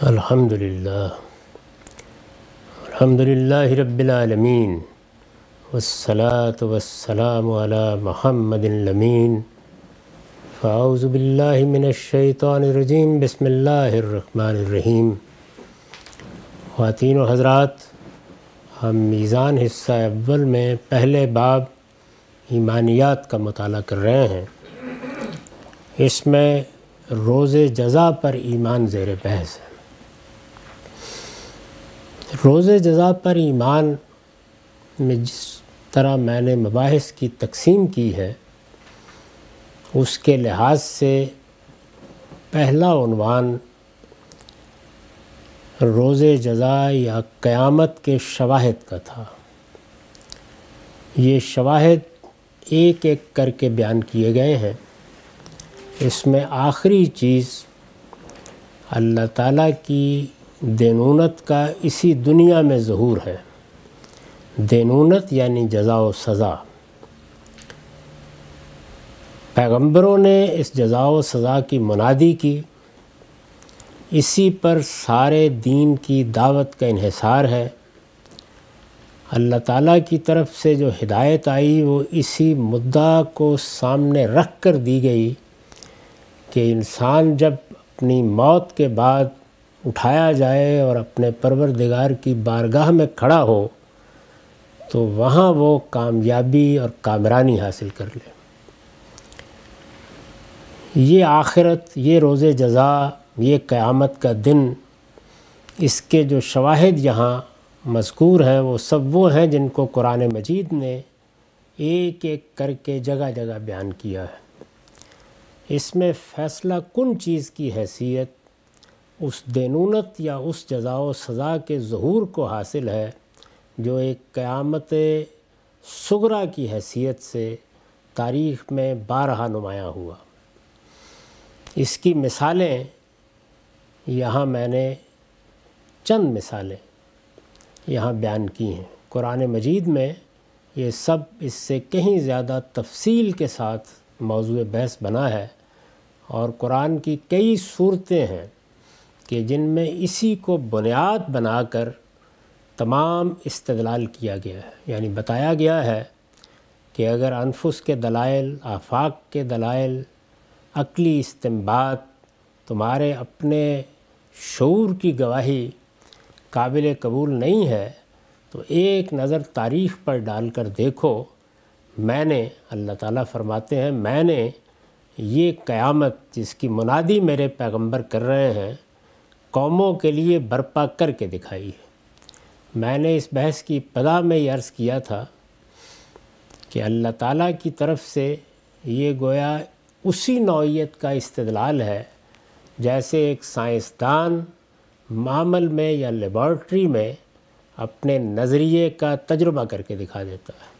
الحمد للہ الحمد للہ رب العالمین۔ والصلاة والسلام علی محمد الامین۔ فاعوذ باللہ من الشیطان الرجیم۔ بسم اللہ الرحمن الرحیم۔ خواتین و حضرات، ہم میزان حصہ اول میں پہلے باب ایمانیات کا مطالعہ کر رہے ہیں۔ اس میں روز جزا پر ایمان زیر بحث ہے۔ روز جزا پر ایمان میں جس طرح میں نے مباحث کی تقسیم کی ہے، اس کے لحاظ سے پہلا عنوان روز جزا یا قیامت کے شواہد کا تھا۔ یہ شواہد ایک ایک کر کے بیان کیے گئے ہیں۔ اس میں آخری چیز اللہ تعالیٰ کی دینونت کا اسی دنیا میں ظہور ہے۔ دینونت یعنی جزا و سزا۔ پیغمبروں نے اس جزا و سزا کی منادی کی۔ اسی پر سارے دین کی دعوت کا انحصار ہے۔ اللہ تعالیٰ کی طرف سے جو ہدایت آئی، وہ اسی مدعا کو سامنے رکھ کر دی گئی کہ انسان جب اپنی موت کے بعد اٹھایا جائے اور اپنے پروردگار کی بارگاہ میں کھڑا ہو، تو وہاں وہ کامیابی اور کامرانی حاصل کر لے۔ یہ آخرت، یہ روز جزا، یہ قیامت کا دن، اس کے جو شواہد یہاں مذکور ہیں، وہ سب وہ ہیں جن کو قرآن مجید نے ایک ایک کر کے جگہ جگہ بیان کیا ہے۔ اس میں فیصلہ کن چیز کی حیثیت اس دینونت یا اس جزا و سزا کے ظہور کو حاصل ہے جو ایک قیامت سغرا کی حیثیت سے تاریخ میں بارہا نمایاں ہوا۔ اس کی مثالیں، یہاں میں نے چند مثالیں یہاں بیان کی ہیں۔ قرآن مجید میں یہ سب اس سے کہیں زیادہ تفصیل کے ساتھ موضوع بحث بنا ہے اور قرآن کی کئی صورتیں ہیں۔ کہ جن میں اسی کو بنیاد بنا کر تمام استدلال کیا گیا ہے۔ یعنی بتایا گیا ہے کہ اگر انفس کے دلائل، آفاق کے دلائل، عقلی استمباد تمہارے اپنے شعور کی گواہی قابل قبول نہیں ہے، تو ایک نظر تاریخ پر ڈال کر دیکھو۔ میں نے، اللہ تعالیٰ فرماتے ہیں، میں نے یہ قیامت جس کی منادی میرے پیغمبر کر رہے ہیں قوموں کے لیے برپا کر کے دکھائی ہے۔ میں نے اس بحث کی ابتدا میں یہ عرض کیا تھا کہ اللہ تعالیٰ کی طرف سے یہ گویا اسی نوعیت کا استدلال ہے جیسے ایک سائنسدان معمل میں یا لیبارٹری میں اپنے نظریے کا تجربہ کر کے دکھا دیتا ہے۔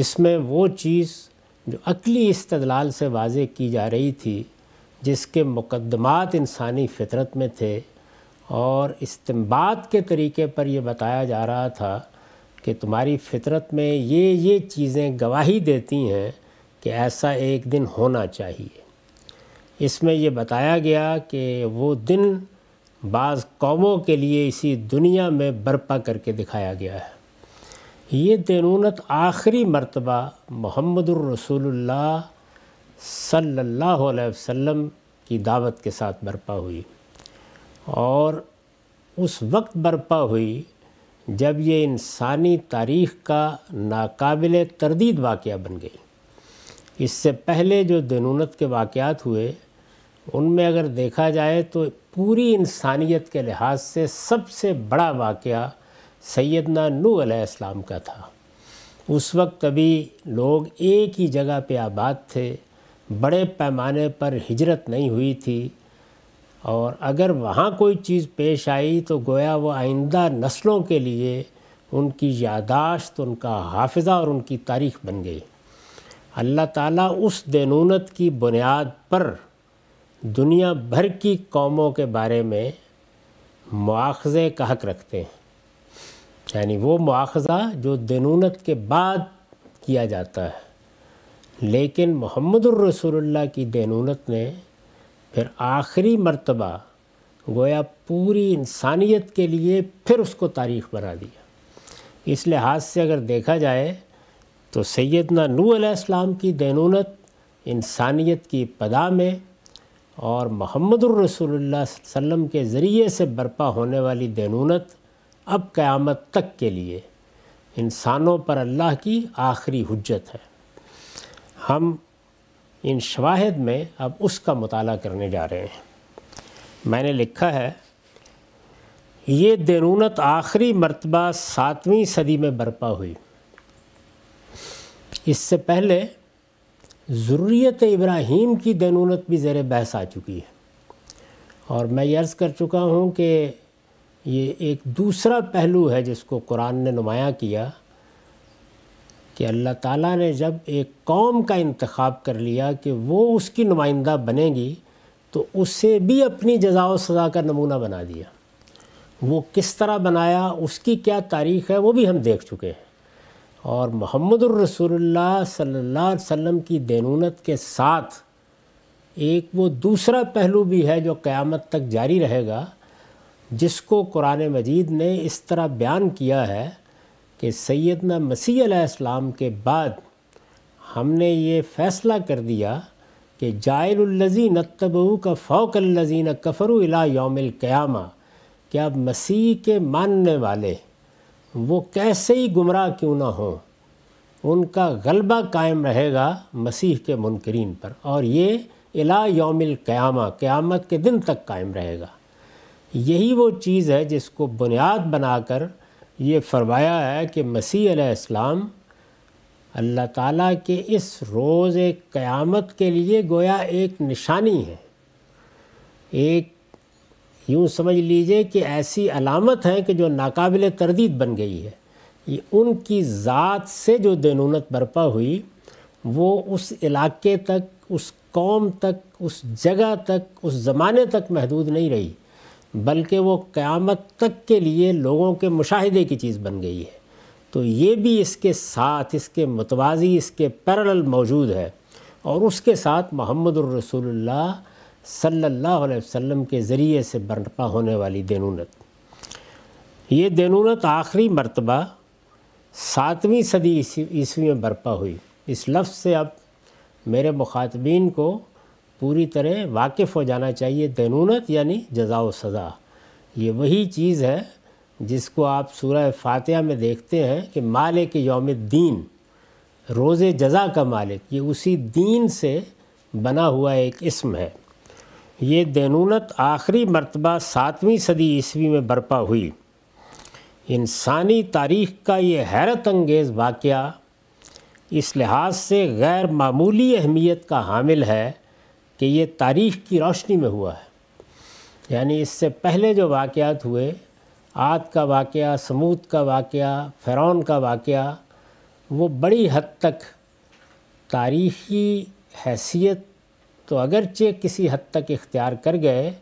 اس میں وہ چیز جو عقلی استدلال سے واضح کی جا رہی تھی جس کے مقدمات انسانی فطرت میں تھے اور استمباد کے طریقے پر یہ بتایا جا رہا تھا کہ تمہاری فطرت میں یہ یہ چیزیں گواہی دیتی ہیں کہ ایسا ایک دن ہونا چاہیے۔ اس میں یہ بتایا گیا کہ وہ دن بعض قوموں کے لیے اسی دنیا میں برپا کر کے دکھایا گیا ہے۔ یہ دینونت آخری مرتبہ محمد الرسول اللہ صلی اللہ علیہ وسلم کی دعوت کے ساتھ برپا ہوئی اور اس وقت برپا ہوئی جب یہ انسانی تاریخ کا ناقابل تردید واقعہ بن گئی۔ اس سے پہلے جو دینونت کے واقعات ہوئے، ان میں اگر دیکھا جائے تو پوری انسانیت کے لحاظ سے سب سے بڑا واقعہ سیدنا نو علیہ السلام کا تھا۔ اس وقت ابھی لوگ ایک ہی جگہ پہ آباد تھے بڑے پیمانے پر ہجرت نہیں ہوئی تھی اور اگر وہاں کوئی چیز پیش آئی تو گویا وہ آئندہ نسلوں کے لیے ان کی یاداشت، ان کا حافظہ اور ان کی تاریخ بن گئی۔ اللہ تعالیٰ اس دینونت کی بنیاد پر دنیا بھر کی قوموں کے بارے میں مواخذے کا حق رکھتے ہیں۔ یعنی وہ مواخذہ جو دینونت کے بعد کیا جاتا ہے۔ لیکن محمد الرسول اللہ کی دینونت نے پھر آخری مرتبہ گویا پوری انسانیت کے لیے پھر اس کو تاریخ بنا دیا۔ اس لحاظ سے اگر دیکھا جائے تو سیدنا نو علیہ السلام کی دینونت انسانیت کی پدا میں اور محمد الرسول اللہ صلی اللہ علیہ وسلم کے ذریعے سے برپا ہونے والی دینونت اب قیامت تک کے لیے انسانوں پر اللہ کی آخری حجت ہے۔ ہم ان شواہد میں اب اس کا مطالعہ کرنے جا رہے ہیں۔ میں نے لکھا ہے، یہ دینونت آخری مرتبہ ساتویں صدی میں برپا ہوئی۔ اس سے پہلے ضروریت ابراہیم کی دینونت بھی زیر بحث آ چکی ہے۔ اور میں یہ عرض کر چکا ہوں کہ یہ ایک دوسرا پہلو ہے جس کو قرآن نے نمایاں کیا۔ کہ اللہ تعالیٰ نے جب ایک قوم کا انتخاب کر لیا کہ وہ اس کی نمائندہ بنے گی، تو اسے بھی اپنی جزا و سزا کا نمونہ بنا دیا۔ وہ کس طرح بنایا، اس کی کیا تاریخ ہے، وہ بھی ہم دیکھ چکے ہیں۔ اور محمد الرسول اللہ صلی اللہ علیہ وسلم کی دینونت کے ساتھ ایک وہ دوسرا پہلو بھی ہے جو قیامت تک جاری رہے گا، جس کو قرآن مجید نے اس طرح بیان کیا ہے۔ کہ سیدنا مسیح علیہ السلام کے بعد ہم نے یہ فیصلہ کر دیا کہ جائل الزی نتبو کا فوق الزین کفر الا یوم القیامہ، کہ اب مسیح کے ماننے والے وہ کیسے ہی گمراہ کیوں نہ ہوں، ان کا غلبہ قائم رہے گا مسیح کے منکرین پر، اور یہ الا یوم القیامہ، قیامت کے دن تک قائم رہے گا۔ یہی وہ چیز ہے جس کو بنیاد بنا کر یہ فرمایا ہے کہ مسیح علیہ السلام اللہ تعالیٰ کے اس روز قیامت کے لیے گویا ایک نشانی ہے۔ ایک یوں سمجھ لیجیے کہ ایسی علامت ہے کہ جو ناقابل تردید بن گئی ہے۔ یہ ان کی ذات سے جو دینونت برپا ہوئی، وہ اس علاقے تک، اس قوم تک، اس جگہ تک، اس زمانے تک محدود نہیں رہی۔ بلکہ وہ قیامت تک کے لیے لوگوں کے مشاہدے کی چیز بن گئی ہے۔ تو یہ بھی اس کے ساتھ، اس کے متوازی، اس کے پیرل موجود ہے۔ اور اس کے ساتھ محمد الرسول اللہ صلی اللہ علیہ وسلم کے ذریعے سے برپا ہونے والی دینونت۔ یہ دینونت آخری مرتبہ ساتویں صدی عیسوی میں برپا ہوئی۔ اس لفظ سے اب میرے مخاطبین کو پوری طرح واقف ہو جانا چاہیے دینونت یعنی جزا و سزا۔ یہ وہی چیز ہے جس کو آپ سورہ فاتحہ میں دیکھتے ہیں کہ مالک یوم الدین، روز جزا کا مالک، یہ اسی دین سے بنا ہوا ایک اسم ہے۔ یہ دینونت آخری مرتبہ ساتویں صدی عیسوی میں برپا ہوئی۔ انسانی تاریخ کا یہ حیرت انگیز واقعہ اس لحاظ سے غیر معمولی اہمیت کا حامل ہے۔ کہ یہ تاریخ کی روشنی میں ہوا ہے۔ یعنی اس سے پہلے جو واقعات ہوئے عاد کا واقعہ، سمود کا واقعہ، فرعون کا واقعہ، وہ بڑی حد تک تاریخی حیثیت تو اگرچہ کسی حد تک اختیار کر گئے،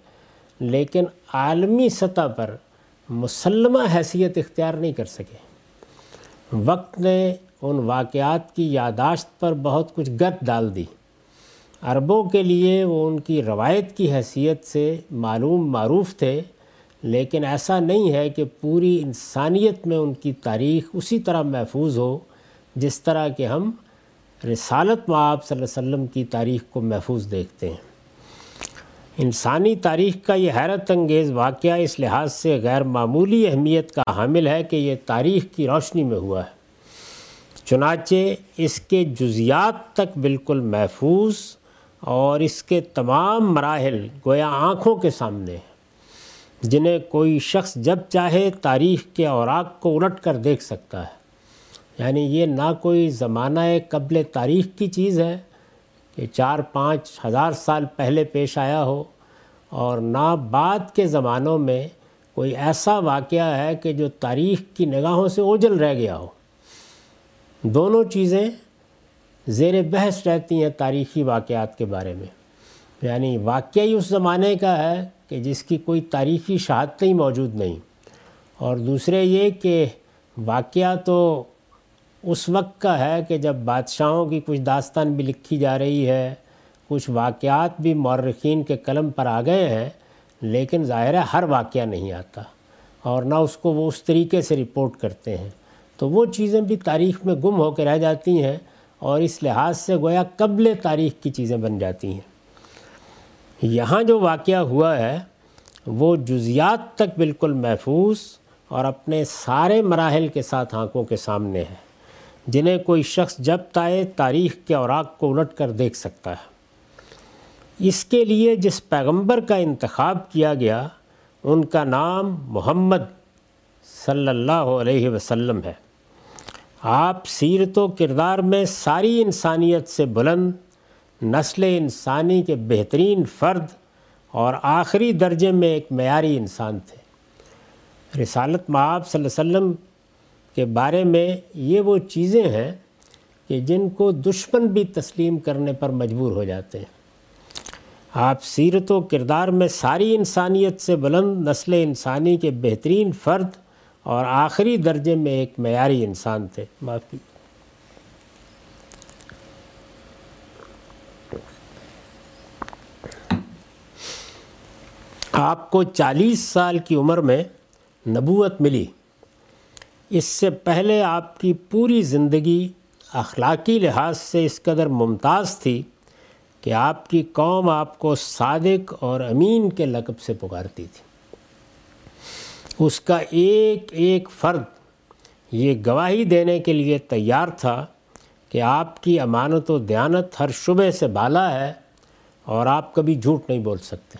لیکن عالمی سطح پر مسلمہ حیثیت اختیار نہیں کر سکے۔ وقت نے ان واقعات کی یاداشت پر بہت کچھ گت ڈال دی۔ عربوں کے لیے وہ ان کی روایت کی حیثیت سے معلوم معروف تھے، لیکن ایسا نہیں ہے کہ پوری انسانیت میں ان کی تاریخ اسی طرح محفوظ ہو، جس طرح کہ ہم رسالت معاب صلی اللہ علیہ وسلم کی تاریخ کو محفوظ دیکھتے ہیں۔ انسانی تاریخ کا یہ حیرت انگیز واقعہ اس لحاظ سے غیر معمولی اہمیت کا حامل ہے کہ یہ تاریخ کی روشنی میں ہوا ہے۔ چنانچہ اس کے جزیات تک بالکل محفوظ اور اس کے تمام مراحل گویا آنکھوں کے سامنے ہیں، جنہیں کوئی شخص جب چاہے تاریخ کے اوراق کو الٹ کر دیکھ سکتا ہے۔ یعنی یہ نہ کوئی زمانہ قبل تاریخ کی چیز ہے کہ چار پانچ ہزار سال پہلے پیش آیا ہو، اور نہ بعد کے زمانوں میں کوئی ایسا واقعہ ہے کہ جو تاریخ کی نگاہوں سے اوجل رہ گیا ہو۔ دونوں چیزیں زیر بحث رہتی ہیں تاریخی واقعات کے بارے میں۔ یعنی واقعہ ہی اس زمانے کا ہے کہ جس کی کوئی تاریخی شہادتیں موجود نہیں۔ اور دوسرے یہ کہ واقعہ تو اس وقت کا ہے کہ جب بادشاہوں کی کچھ داستان بھی لکھی جا رہی ہے، کچھ واقعات بھی مورخین کے قلم پر آ گئے ہیں، لیکن ظاہر ہے ہر واقعہ نہیں آتا۔ اور نہ اس کو وہ اس طریقے سے رپورٹ کرتے ہیں۔ تو وہ چیزیں بھی تاریخ میں گم ہو کے رہ جاتی ہیں۔ اور اس لحاظ سے گویا قبل تاریخ کی چیزیں بن جاتی ہیں۔ یہاں جو واقعہ ہوا ہے، وہ جزیات تک بالکل محفوظ اور اپنے سارے مراحل کے ساتھ آنکھوں کے سامنے ہے، جنہیں کوئی شخص جب تائے تاریخ کے اوراق کو الٹ کر دیکھ سکتا ہے۔ اس کے لیے جس پیغمبر کا انتخاب کیا گیا، ان کا نام محمد صلی اللہ علیہ وسلم ہے۔ آپ سیرت و کردار میں ساری انسانیت سے بلند، نسل انسانی کے بہترین فرد اور آخری درجے میں ایک معیاری انسان تھے۔ رسالت معاب صلی اللہ علیہ وسلم کے بارے میں یہ وہ چیزیں ہیں کہ جن کو دشمن بھی تسلیم کرنے پر مجبور ہو جاتے ہیں۔ آپ سیرت و کردار میں ساری انسانیت سے بلند، نسل انسانی کے بہترین فرد اور آخری درجے میں ایک معیاری انسان تھے۔ معافی آپ کو چالیس سال کی عمر میں نبوت ملی۔ اس سے پہلے آپ کی پوری زندگی اخلاقی لحاظ سے اس قدر ممتاز تھی کہ آپ کی قوم آپ کو صادق اور امین کے لقب سے پکارتی تھی۔ اس کا ایک ایک فرد یہ گواہی دینے کے لیے تیار تھا کہ آپ کی امانت و دیانت ہر شبے سے بالا ہے اور آپ کبھی جھوٹ نہیں بول سکتے۔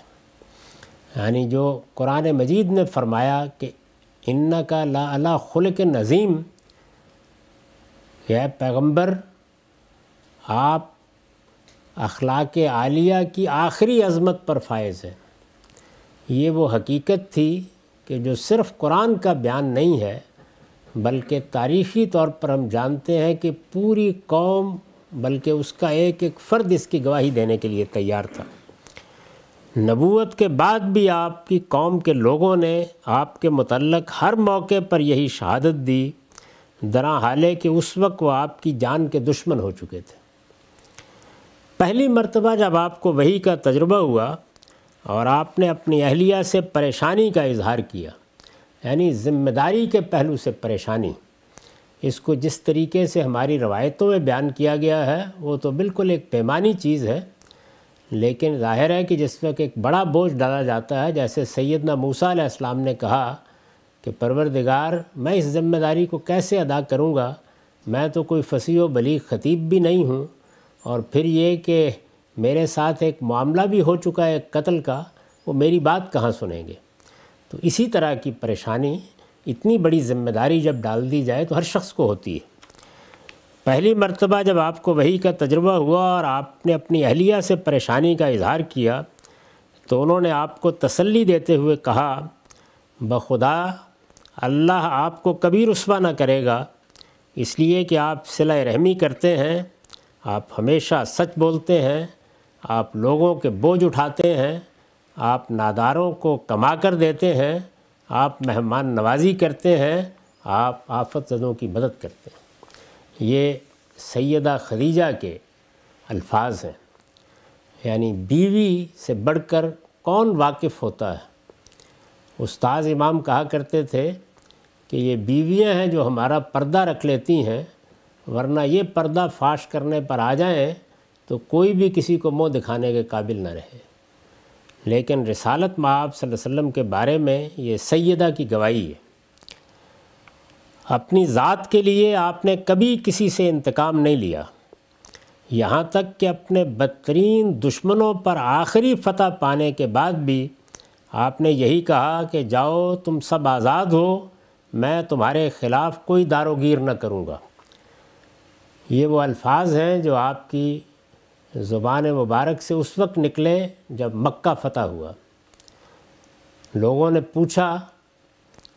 یعنی جو قرآن مجید نے فرمایا کہ ان کا لا اللہ خلق نظیم یہ پیغمبر، آپ اخلاق عالیہ کی آخری عظمت پر فائز ہے یہ وہ حقیقت تھی کہ جو صرف قرآن کا بیان نہیں ہے، بلکہ تاریخی طور پر ہم جانتے ہیں کہ پوری قوم، بلکہ اس کا ایک ایک فرد اس کی گواہی دینے کے لیے تیار تھا۔ نبوت کے بعد بھی آپ کی قوم کے لوگوں نے آپ کے متعلق ہر موقع پر یہی شہادت دی درا حالے کہ اس وقت وہ آپ کی جان کے دشمن ہو چکے تھے۔ پہلی مرتبہ جب آپ کو وہی کا تجربہ ہوا اور آپ نے اپنی اہلیہ سے پریشانی کا اظہار کیا یعنی ذمہ داری کے پہلو سے پریشانی۔ اس کو جس طریقے سے ہماری روایتوں میں بیان کیا گیا ہے، وہ تو بالکل ایک پیمانی چیز ہے۔ لیکن ظاہر ہے کہ جس وقت ایک بڑا بوجھ ڈالا جاتا ہے، جیسے سیدنا موسیٰ علیہ السلام نے کہا کہ پروردگار، میں اس ذمہ داری کو کیسے ادا کروں گا؟ میں تو کوئی فصیح و بلیغ خطیب بھی نہیں ہوں۔ اور پھر یہ کہ میرے ساتھ ایک معاملہ بھی ہو چکا ہے قتل کا، وہ میری بات کہاں سنیں گے؟ تو اسی طرح کی پریشانی اتنی بڑی ذمہ داری جب ڈال دی جائے تو ہر شخص کو ہوتی ہے۔ پہلی مرتبہ جب آپ کو وہی کا تجربہ ہوا اور آپ نے اپنی اہلیہ سے پریشانی کا اظہار کیا تو انہوں نے آپ کو تسلی دیتے ہوئے کہا، بخدا، اللہ آپ کو کبھی رسوا نہ کرے گا، اس لیے کہ آپ صلہ رحمی کرتے ہیں، آپ ہمیشہ سچ بولتے ہیں آپ لوگوں کے بوجھ اٹھاتے ہیں، آپ ناداروں کو کما کر دیتے ہیں، آپ مہمان نوازی کرتے ہیں، آپ آفت زدوں کی مدد کرتے ہیں۔ یہ سیدہ خدیجہ کے الفاظ ہیں۔ یعنی بیوی سے بڑھ کر کون واقف ہوتا ہے؟ استاذ امام کہا کرتے تھے کہ یہ بیویاں ہیں جو ہمارا پردہ رکھ لیتی ہیں، ورنہ یہ پردہ فاش کرنے پر آ جائیں تو کوئی بھی کسی کو منہ دکھانے کے قابل نہ رہے۔ لیکن رسالت معاب صلی اللہ علیہ وسلم کے بارے میں یہ سیدہ کی گواہی ہے۔ اپنی ذات کے لیے آپ نے کبھی کسی سے انتقام نہیں لیا۔ یہاں تک کہ اپنے بدترین دشمنوں پر آخری فتح پانے کے بعد بھی آپ نے یہی کہا کہ جاؤ تم سب آزاد ہو، میں تمہارے خلاف کوئی داروگیر نہ کروں گا۔ یہ وہ الفاظ ہیں جو آپ کی زبان مبارک سے اس وقت نکلے جب مکہ فتح ہوا۔ لوگوں نے پوچھا،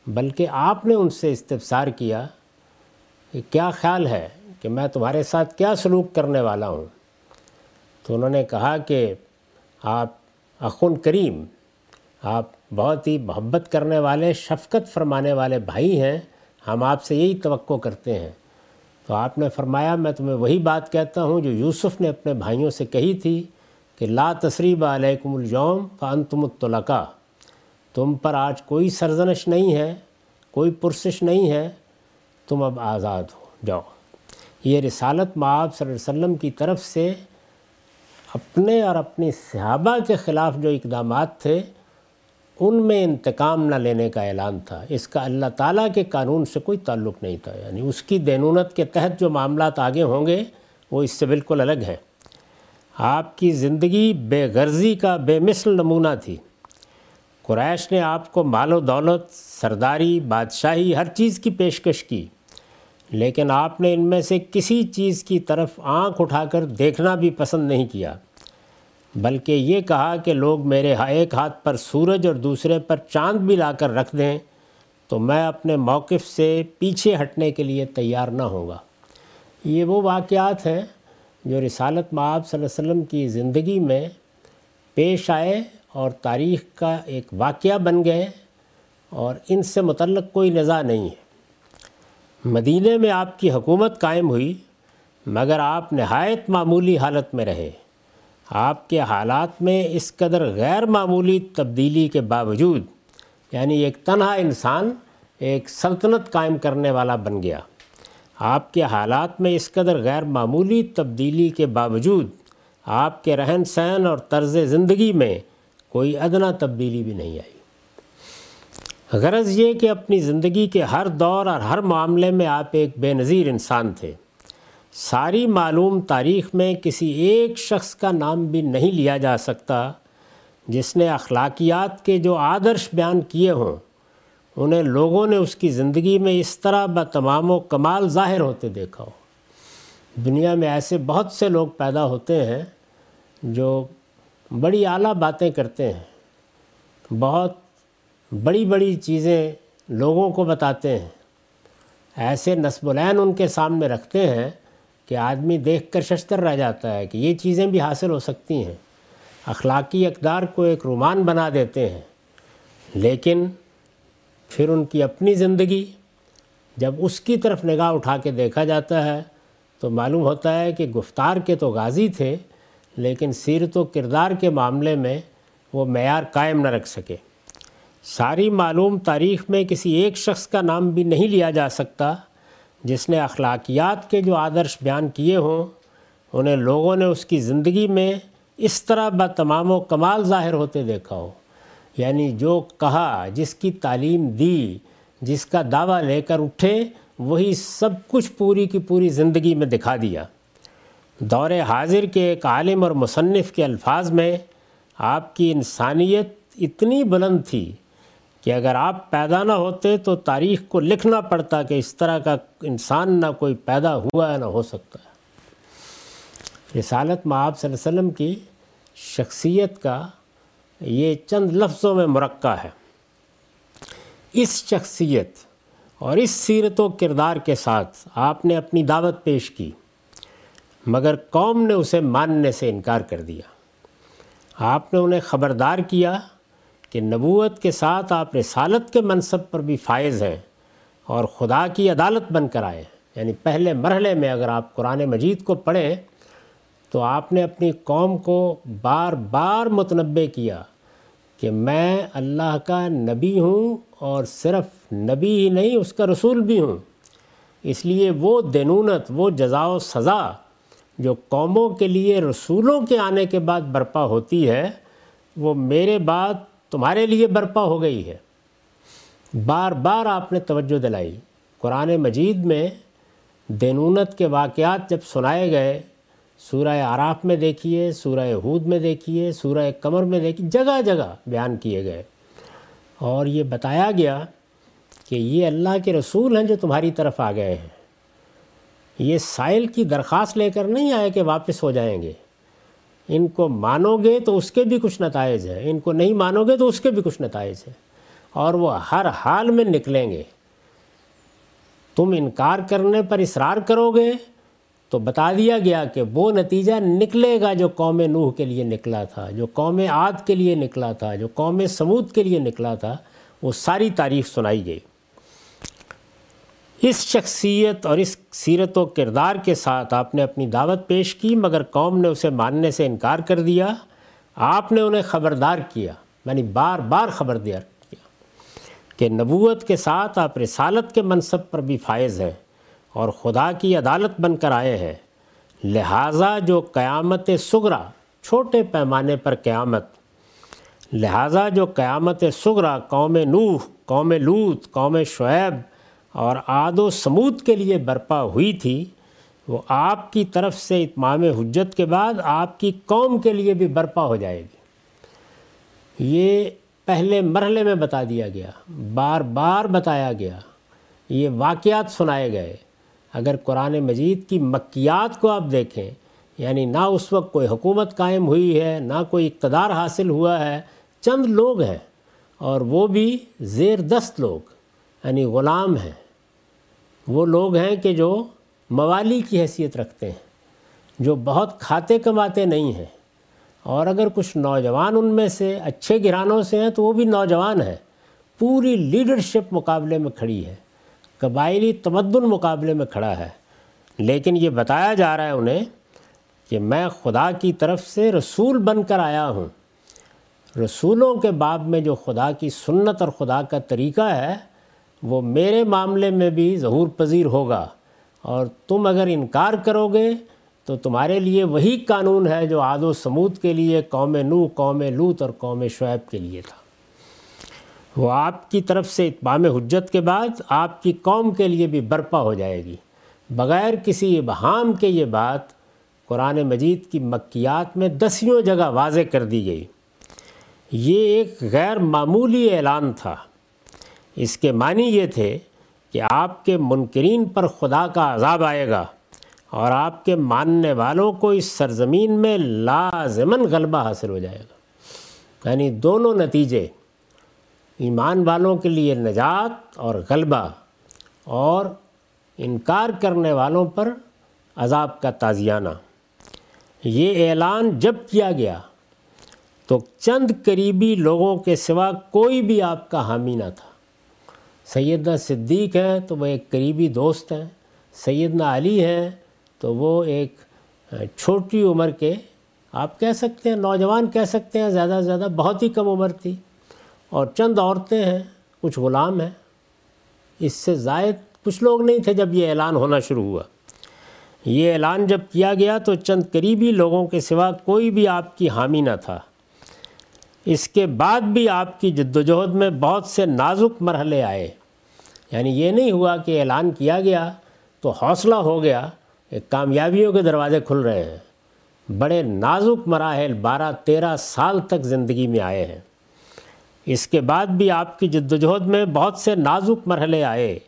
بلکہ آپ نے ان سے استفسار کیا کہ کیا خیال ہے کہ میں تمہارے ساتھ کیا سلوک کرنے والا ہوں؟ تو انہوں نے کہا کہ آپ اخن کریم، آپ بہت ہی محبت کرنے والے، شفقت فرمانے والے بھائی ہیں، ہم آپ سے یہی توقع کرتے ہیں۔ تو آپ نے فرمایا، میں تمہیں وہی بات کہتا ہوں جو یوسف نے اپنے بھائیوں سے کہی تھی کہ لا تصریب علیکم الجوم فانتم الطلقاء۔ تم پر آج کوئی سرزنش نہیں ہے، کوئی پرسش نہیں ہے، تم اب آزاد ہو جاؤ۔ یہ رسالت معاب صلی اللہ علیہ وسلم کی طرف سے اپنے اور اپنی صحابہ کے خلاف جو اقدامات تھے ان میں انتقام نہ لینے کا اعلان تھا۔ اس کا اللہ تعالیٰ کے قانون سے کوئی تعلق نہیں تھا۔ یعنی اس کی دینونت کے تحت جو معاملات آگے ہوں گے، وہ اس سے بالکل الگ ہیں۔ آپ کی زندگی بے غرضی کا بے مثل نمونہ تھی۔ قریش نے آپ کو مال و دولت، سرداری، بادشاہی، ہر چیز کی پیشکش کی۔ لیکن آپ نے ان میں سے کسی چیز کی طرف آنکھ اٹھا کر دیکھنا بھی پسند نہیں کیا۔ بلکہ یہ کہا کہ لوگ میرے ایک ہاتھ پر سورج اور دوسرے پر چاند بھی لا کر رکھ دیں تو میں اپنے موقف سے پیچھے ہٹنے کے لیے تیار نہ ہوں گا یہ وہ واقعات ہیں جو رسالت معاب صلی اللہ علیہ وسلم کی زندگی میں پیش آئے اور تاریخ کا ایک واقعہ بن گئے اور ان سے متعلق کوئی نظا نہیں ہے۔ مدینہ میں آپ کی حکومت قائم ہوئی مگر آپ نہایت معمولی حالت میں رہے۔ آپ کے حالات میں اس قدر غیر معمولی تبدیلی کے باوجود یعنی ایک تنہا انسان ایک سلطنت قائم کرنے والا بن گیا۔ آپ کے حالات میں اس قدر غیر معمولی تبدیلی کے باوجود، آپ کے رہن سہن اور طرز زندگی میں کوئی ادنا تبدیلی بھی نہیں آئی۔ غرض یہ کہ اپنی زندگی کے ہر دور اور ہر معاملے میں آپ ایک بے نظیر انسان تھے۔ ساری معلوم تاریخ میں کسی ایک شخص کا نام بھی نہیں لیا جا سکتا جس نے اخلاقیات کے جو آدرش بیان کیے ہوں، انہیں لوگوں نے اس کی زندگی میں اس طرح ب تمام و کمال ظاہر ہوتے دیکھا ہو۔ دنیا میں ایسے بہت سے لوگ پیدا ہوتے ہیں جو بڑی اعلیٰ باتیں کرتے ہیں، بہت بڑی بڑی چیزیں لوگوں کو بتاتے ہیں۔ ایسے نصب العین ان کے سامنے رکھتے ہیں کہ آدمی دیکھ کر ششتر رہ جاتا ہے کہ یہ چیزیں بھی حاصل ہو سکتی ہیں۔ اخلاقی اقدار کو ایک رومان بنا دیتے ہیں۔ لیکن پھر ان کی اپنی زندگی جب اس کی طرف نگاہ اٹھا کے دیکھا جاتا ہے تو معلوم ہوتا ہے کہ گفتار کے تو غازی تھے، لیکن سیرت و کردار کے معاملے میں وہ معیار قائم نہ رکھ سکے۔ ساری معلوم تاریخ میں کسی ایک شخص کا نام بھی نہیں لیا جا سکتا جس نے اخلاقیات کے جو آدرش بیان کیے ہوں، انہیں لوگوں نے اس کی زندگی میں اس طرح با تمام و کمال ظاہر ہوتے دیکھا ہو۔ یعنی جو کہا، جس کی تعلیم دی، جس کا دعویٰ لے کر اٹھے، وہی سب کچھ پوری کی پوری زندگی میں دکھا دیا۔ دور حاضر کے ایک عالم اور مصنف کے الفاظ میں، آپ کی انسانیت اتنی بلند تھی کہ اگر آپ پیدا نہ ہوتے تو تاریخ کو لکھنا پڑتا کہ اس طرح کا انسان نہ کوئی پیدا ہوا ہے، نہ ہو سکتا ہے۔ رسالت معاب صلی اللہ علیہ وسلم کی شخصیت کا یہ چند لفظوں میں مرقع ہے۔ اس شخصیت اور اس سیرت و کردار کے ساتھ آپ نے اپنی دعوت پیش کی، مگر قوم نے اسے ماننے سے انکار کر دیا۔ آپ نے انہیں خبردار کیا کہ نبوت کے ساتھ آپ رسالت کے منصب پر بھی فائز ہیں اور خدا کی عدالت بن کر آئے یعنی پہلے مرحلے میں اگر آپ قرآن مجید کو پڑھیں تو آپ نے اپنی قوم کو بار بار متنبع کیا کہ میں اللہ کا نبی ہوں اور صرف نبی ہی نہیں، اس کا رسول بھی ہوں۔ اس لیے وہ دینونت وہ جزا و سزا جو قوموں کے لیے رسولوں کے آنے کے بعد برپا ہوتی ہے، وہ میرے بعد تمہارے لیے برپا ہو گئی ہے۔ بار بار آپ نے توجہ دلائی۔ قرآن مجید میں دینونت کے واقعات جب سنائے گئے، سورہ عراف میں دیکھیے، سورہ حود میں دیکھیے، سورہ قمر میں دیکھیے، جگہ جگہ بیان کیے گئے۔ اور یہ بتایا گیا کہ یہ اللہ کے رسول ہیں جو تمہاری طرف آ گئے ہیں۔ یہ سائل کی درخواست لے کر نہیں آئے کہ واپس ہو جائیں گے۔ ان کو مانو گے تو اس کے بھی کچھ نتائج ہیں۔ ان کو نہیں مانو گے تو اس کے بھی کچھ نتائج ہیں۔ اور وہ ہر حال میں نکلیں گے۔ تم انکار کرنے پر اصرار کرو گے۔ تو بتا دیا گیا کہ وہ نتیجہ نکلے گا جو قوم نوح کے لیے نکلا تھا، جو قوم عاد کے لیے نکلا تھا، جو قوم سمود کے لیے نکلا تھا۔ وہ ساری تاریخ سنائی گئی۔ اس شخصیت اور اس سیرت و کردار کے ساتھ آپ نے اپنی دعوت پیش کی، مگر قوم نے اسے ماننے سے انکار کر دیا، آپ نے انہیں خبردار کیا یعنی بار بار خبر دیا کہ نبوت کے ساتھ آپ رسالت کے منصب پر بھی فائز ہیں اور خدا کی عدالت بن کر آئے ہیں۔ لہٰذا جو قیامت سگرا چھوٹے پیمانے پر قیامت، لہٰذا جو قیامت سگرا قوم نوح، قوم لوت قوم شعیب اور عاد و سمود کے لیے برپا ہوئی تھی، وہ آپ کی طرف سے اتمام حجت کے بعد آپ کی قوم کے لیے بھی برپا ہو جائے گی۔ یہ پہلے مرحلے میں بتا دیا گیا، بار بار بتایا گیا، یہ واقعات سنائے گئے۔ اگر قرآن مجید کی مکیات کو آپ دیکھیں یعنی نہ اس وقت کوئی حکومت قائم ہوئی ہے، نہ کوئی اقتدار حاصل ہوا ہے، چند لوگ ہیں اور وہ بھی زیر دست لوگ یعنی غلام ہیں۔ وہ لوگ ہیں کہ جو موالی کی حیثیت رکھتے ہیں، جو بہت کھاتے کماتے نہیں ہیں۔ اور اگر کچھ نوجوان ان میں سے اچھے گرانوں سے ہیں تو وہ بھی نوجوان ہیں۔ پوری لیڈرشپ مقابلے میں کھڑی ہے، قبائلی تمدن مقابلے میں کھڑا ہے۔ لیکن یہ بتایا جا رہا ہے انہیں کہ میں خدا کی طرف سے رسول بن کر آیا ہوں۔ رسولوں کے باب میں جو خدا کی سنت اور خدا کا طریقہ ہے وہ میرے معاملے میں بھی ظہور پذیر ہوگا۔ اور تم اگر انکار کرو گے، تو تمہارے لیے وہی قانون ہے جو عاد و سمود کے لیے قوم نو قوم لوت اور قوم شعیب کے لیے تھا۔ وہ آپ کی طرف سے اتبام حجت کے بعد آپ کی قوم کے لیے بھی برپا ہو جائے گی۔ بغیر کسی ابہام کے یہ بات قرآن مجید کی مکیات میں دسیوں جگہ واضح کر دی گئی۔ یہ ایک غیر معمولی اعلان تھا۔ اس کے معنی یہ تھے کہ آپ کے منکرین پر خدا کا عذاب آئے گا اور آپ کے ماننے والوں کو اس سرزمین میں لازمن غلبہ حاصل ہو جائے گا۔ یعنی دونوں نتیجے، ایمان والوں کے لیے نجات اور غلبہ اور انکار کرنے والوں پر عذاب کا تازیانہ۔ یہ اعلان جب کیا گیا تو چند قریبی لوگوں کے سوا کوئی بھی آپ کا حامی نہ تھا۔ سیدنا صدیق ہیں تو وہ ایک قریبی دوست ہیں، سیدنا علی ہیں تو وہ ایک چھوٹی عمر کے، آپ کہہ سکتے ہیں، نوجوان کہہ سکتے ہیں، زیادہ سے زیادہ بہت ہی کم عمر تھی۔ اور چند عورتیں ہیں، کچھ غلام ہیں۔ اس سے زائد کچھ لوگ نہیں تھے جب یہ اعلان ہونا شروع ہوا۔ یہ اعلان جب کیا گیا تو چند قریبی لوگوں کے سوا کوئی بھی آپ کی حامی نہ تھا۔ اس کے بعد بھی آپ کی جد و جہد میں بہت سے نازک مرحلے آئے۔ یعنی یہ نہیں ہوا کہ اعلان کیا گیا تو حوصلہ ہو گیا کہ کامیابیوں کے دروازے کھل رہے ہیں۔ بڑے نازک مراحل بارہ تیرہ سال تک زندگی میں آئے ہیں۔ اس کے بعد بھی آپ کی جد و جہد میں بہت سے نازک مرحلے آئے۔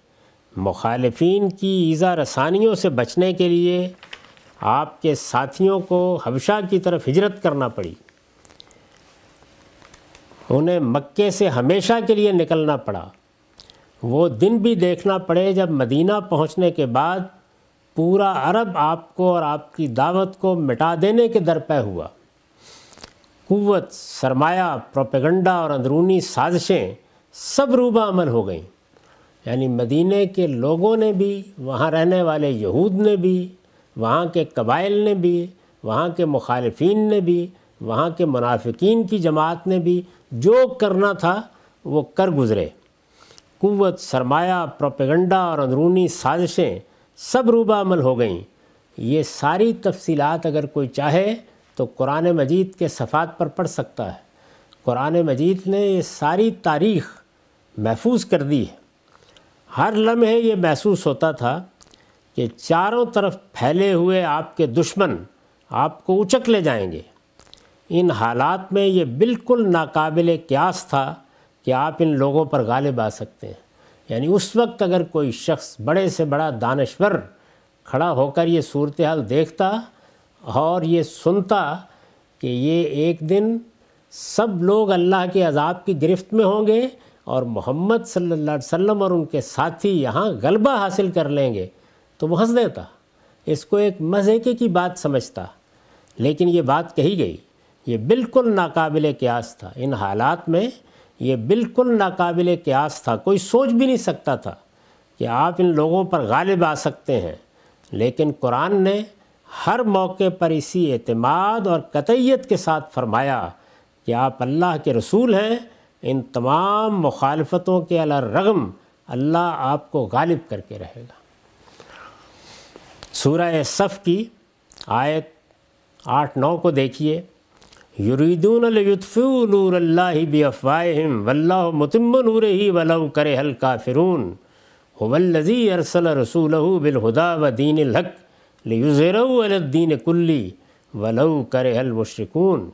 مخالفین کی ایزا رسانیوں سے بچنے کے لیے آپ کے ساتھیوں کو حبشہ کی طرف ہجرت کرنا پڑی۔ انہیں مکے سے ہمیشہ کے لیے نکلنا پڑا۔ وہ دن بھی دیکھنا پڑے جب مدینہ پہنچنے کے بعد پورا عرب آپ کو اور آپ کی دعوت کو مٹا دینے کے درپے ہوا۔ قوت، سرمایہ، پروپیگنڈا اور اندرونی سازشیں سب روبہ عمل ہو گئیں۔ یعنی مدینہ کے لوگوں نے بھی، وہاں رہنے والے یہود نے بھی، وہاں کے قبائل نے بھی، وہاں کے مخالفین نے بھی وہاں کے منافقین کی جماعت نے بھی جو کرنا تھا وہ کر گزرے۔ قوت، سرمایہ، پروپیگنڈا اور اندرونی سازشیں سب روبہ عمل ہو گئیں۔ یہ ساری تفصیلات اگر کوئی چاہے تو قرآن مجید کے صفات پر پڑھ سکتا ہے۔ قرآن مجید نے یہ ساری تاریخ محفوظ کر دی ہے۔ ہر لمحے یہ محسوس ہوتا تھا کہ چاروں طرف پھیلے ہوئے آپ کے دشمن آپ کو اچک لے جائیں گے۔ ان حالات میں یہ بالکل ناقابل قیاس تھا کہ آپ ان لوگوں پر غالب آ سکتے ہیں۔ یعنی اس وقت اگر کوئی شخص بڑے سے بڑا دانشور کھڑا ہو کر یہ صورتحال دیکھتا اور یہ سنتا کہ یہ ایک دن سب لوگ اللہ کے عذاب کی گرفت میں ہوں گے اور محمد صلی اللہ علیہ وسلم اور ان کے ساتھی یہاں غلبہ حاصل کر لیں گے، تو وہ ہنس دیتا۔ اس کو ایک مزے کی بات سمجھتا، لیکن یہ بات کہی گئی یہ بالکل ناقابل قیاس تھا۔ ان حالات میں یہ بالکل ناقابل قیاس تھا۔ کوئی سوچ بھی نہیں سکتا تھا کہ آپ ان لوگوں پر غالب آ سکتے ہیں۔ لیکن قرآن نے ہر موقع پر اسی اعتماد اور قطعیت کے ساتھ فرمایا کہ آپ اللہ کے رسول ہیں۔ ان تمام مخالفتوں کے رغم اللہ آپ کو غالب کر کے رہے گا۔ سورہ صف کی آیت آٹھ نو کو دیکھیے۔ یریدون لیطفئوا نور اللہ بافواہہم واللہ متم نور ہی ولو کرہ الکافرون هو الذی ارسل رسولہ بالہدا ودین الحق لیظہرہ علی الدین کلی ولو کرہ المشرکون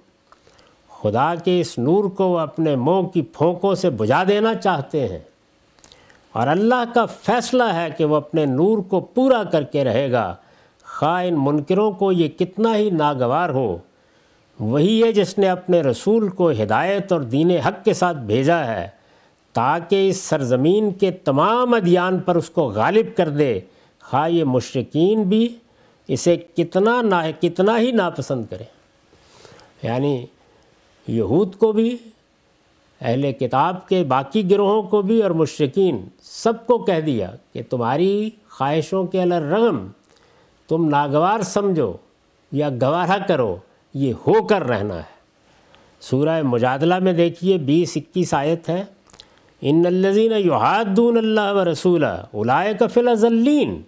خدا کے اس نور کو وہ اپنے منہ کی پھونکوں سے بجھا دینا چاہتے ہیں اور اللہ کا فیصلہ ہے کہ وہ اپنے نور کو پورا کر کے رہے گا خواہ ان منکروں کو یہ کتنا ہی ناگوار ہو وہی ہے جس نے اپنے رسول کو ہدایت اور دین حق کے ساتھ بھیجا ہے، تاکہ اس سرزمین کے تمام ادیان پر اس کو غالب کر دے۔ خواہ یہ مشرقین بھی اسے کتنا نا، کتنا ہی ناپسند کریں۔ یعنی یہود کو بھی، اہل کتاب کے باقی گروہوں کو بھی اور مشرقین سب کو کہہ دیا کہ تمہاری خواہشوں کے الرغم تم ناگوار سمجھو یا گوارہ کرو۔ یہ ہو کر رہنا ہے۔ سورہ مجادلہ میں دیکھیے بیس اکیس آیت ہے۔ ان الزین یحادون اللہ و رسولہ اولائے کفل ازلین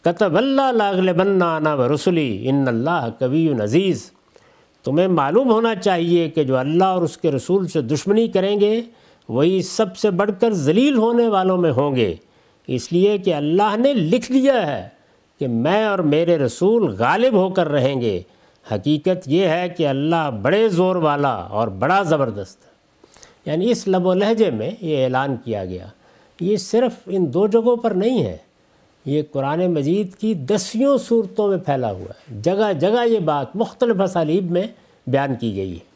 کتب اللہ لاغل بننا و رسولی ان اللہ کبی عزیز۔ تمہیں معلوم ہونا چاہیے کہ جو اللہ اور اس کے رسول سے دشمنی کریں گے، وہی سب سے بڑھ کر ذلیل ہونے والوں میں ہوں گے۔ اس لیے کہ اللہ نے لکھ دیا ہے کہ میں اور میرے رسول غالب ہو کر رہیں گے۔ حقیقت یہ ہے کہ اللہ بڑے زور والا اور بڑا زبردست ہے۔ یعنی اس لب و لہجے میں یہ اعلان کیا گیا۔ یہ صرف ان دو جگہوں پر نہیں ہے، یہ قرآن مجید کی دسیوں صورتوں میں پھیلا ہوا ہے۔ جگہ جگہ یہ بات مختلف اسالیب میں بیان کی گئی ہے۔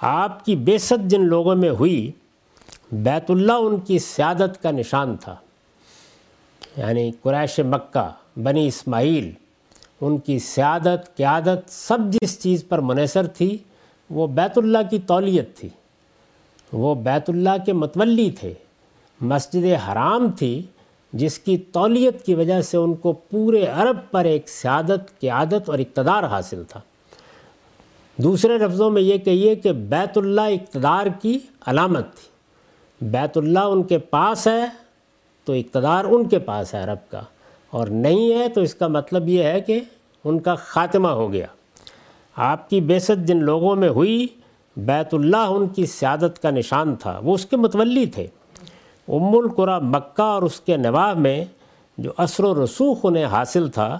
آپ کی بیست جن لوگوں میں ہوئی بیت اللہ ان کی سیادت کا نشان تھا۔ یعنی قریش مکہ، بنی اسماعیل ان کی سیادت، قیادت، سب جس چیز پر منحصر تھی، وہ بیت اللہ کی تولیت تھی۔ وہ بیت اللہ کے متولی تھے۔ مسجد حرام تھی، جس کی تولیت کی وجہ سے ان کو پورے عرب پر ایک سیادت، قیادت اور اقتدار حاصل تھا۔ دوسرے لفظوں میں یہ کہیے کہ بیت اللہ اقتدار کی علامت تھی۔ بیت اللہ ان کے پاس ہے تو اقتدار ان کے پاس ہے عرب کا۔ اور نہیں ہے تو اس کا مطلب یہ ہے کہ ان کا خاتمہ ہو گیا۔ آپ کی بیست جن لوگوں میں ہوئی، بیت اللہ ان کی سیادت کا نشان تھا۔ وہ اس کے متولی تھے۔ ام القرا مکہ اور اس کے نواح میں جو اثر و رسوخ انہیں حاصل تھا،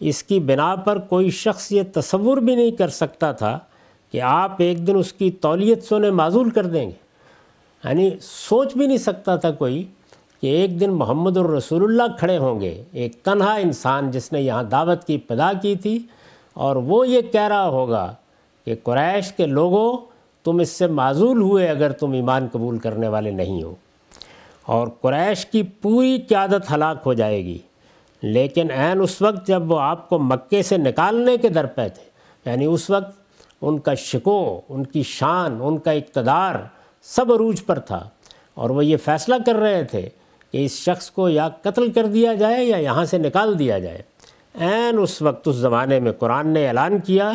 اس کی بنا پر کوئی شخص یہ تصور بھی نہیں کر سکتا تھا کہ آپ ایک دن اس کی تولیت سے انہیں معذول کر دیں گے۔ یعنی سوچ بھی نہیں سکتا تھا کوئی کہ ایک دن محمد الرسول اللہ کھڑے ہوں گے، ایک تنہا انسان جس نے یہاں دعوت کی ابتدا کی تھی، اور وہ یہ کہہ رہا ہوگا کہ قریش کے لوگوں، تم اس سے معذول ہوئے اگر تم ایمان قبول کرنے والے نہیں ہو۔ اور قریش کی پوری قیادت ہلاک ہو جائے گی۔ لیکن عین اس وقت جب وہ آپ کو مکے سے نکالنے کے در پہ تھے یعنی اس وقت ان کا شکو ان کی شان، ان کا اقتدار سب عروج پر تھا، اور وہ یہ فیصلہ کر رہے تھے کہ اس شخص کو یا قتل کر دیا جائے یا یہاں سے نکال دیا جائے۔ عین اس وقت اس زمانے میں قرآن نے اعلان کیا،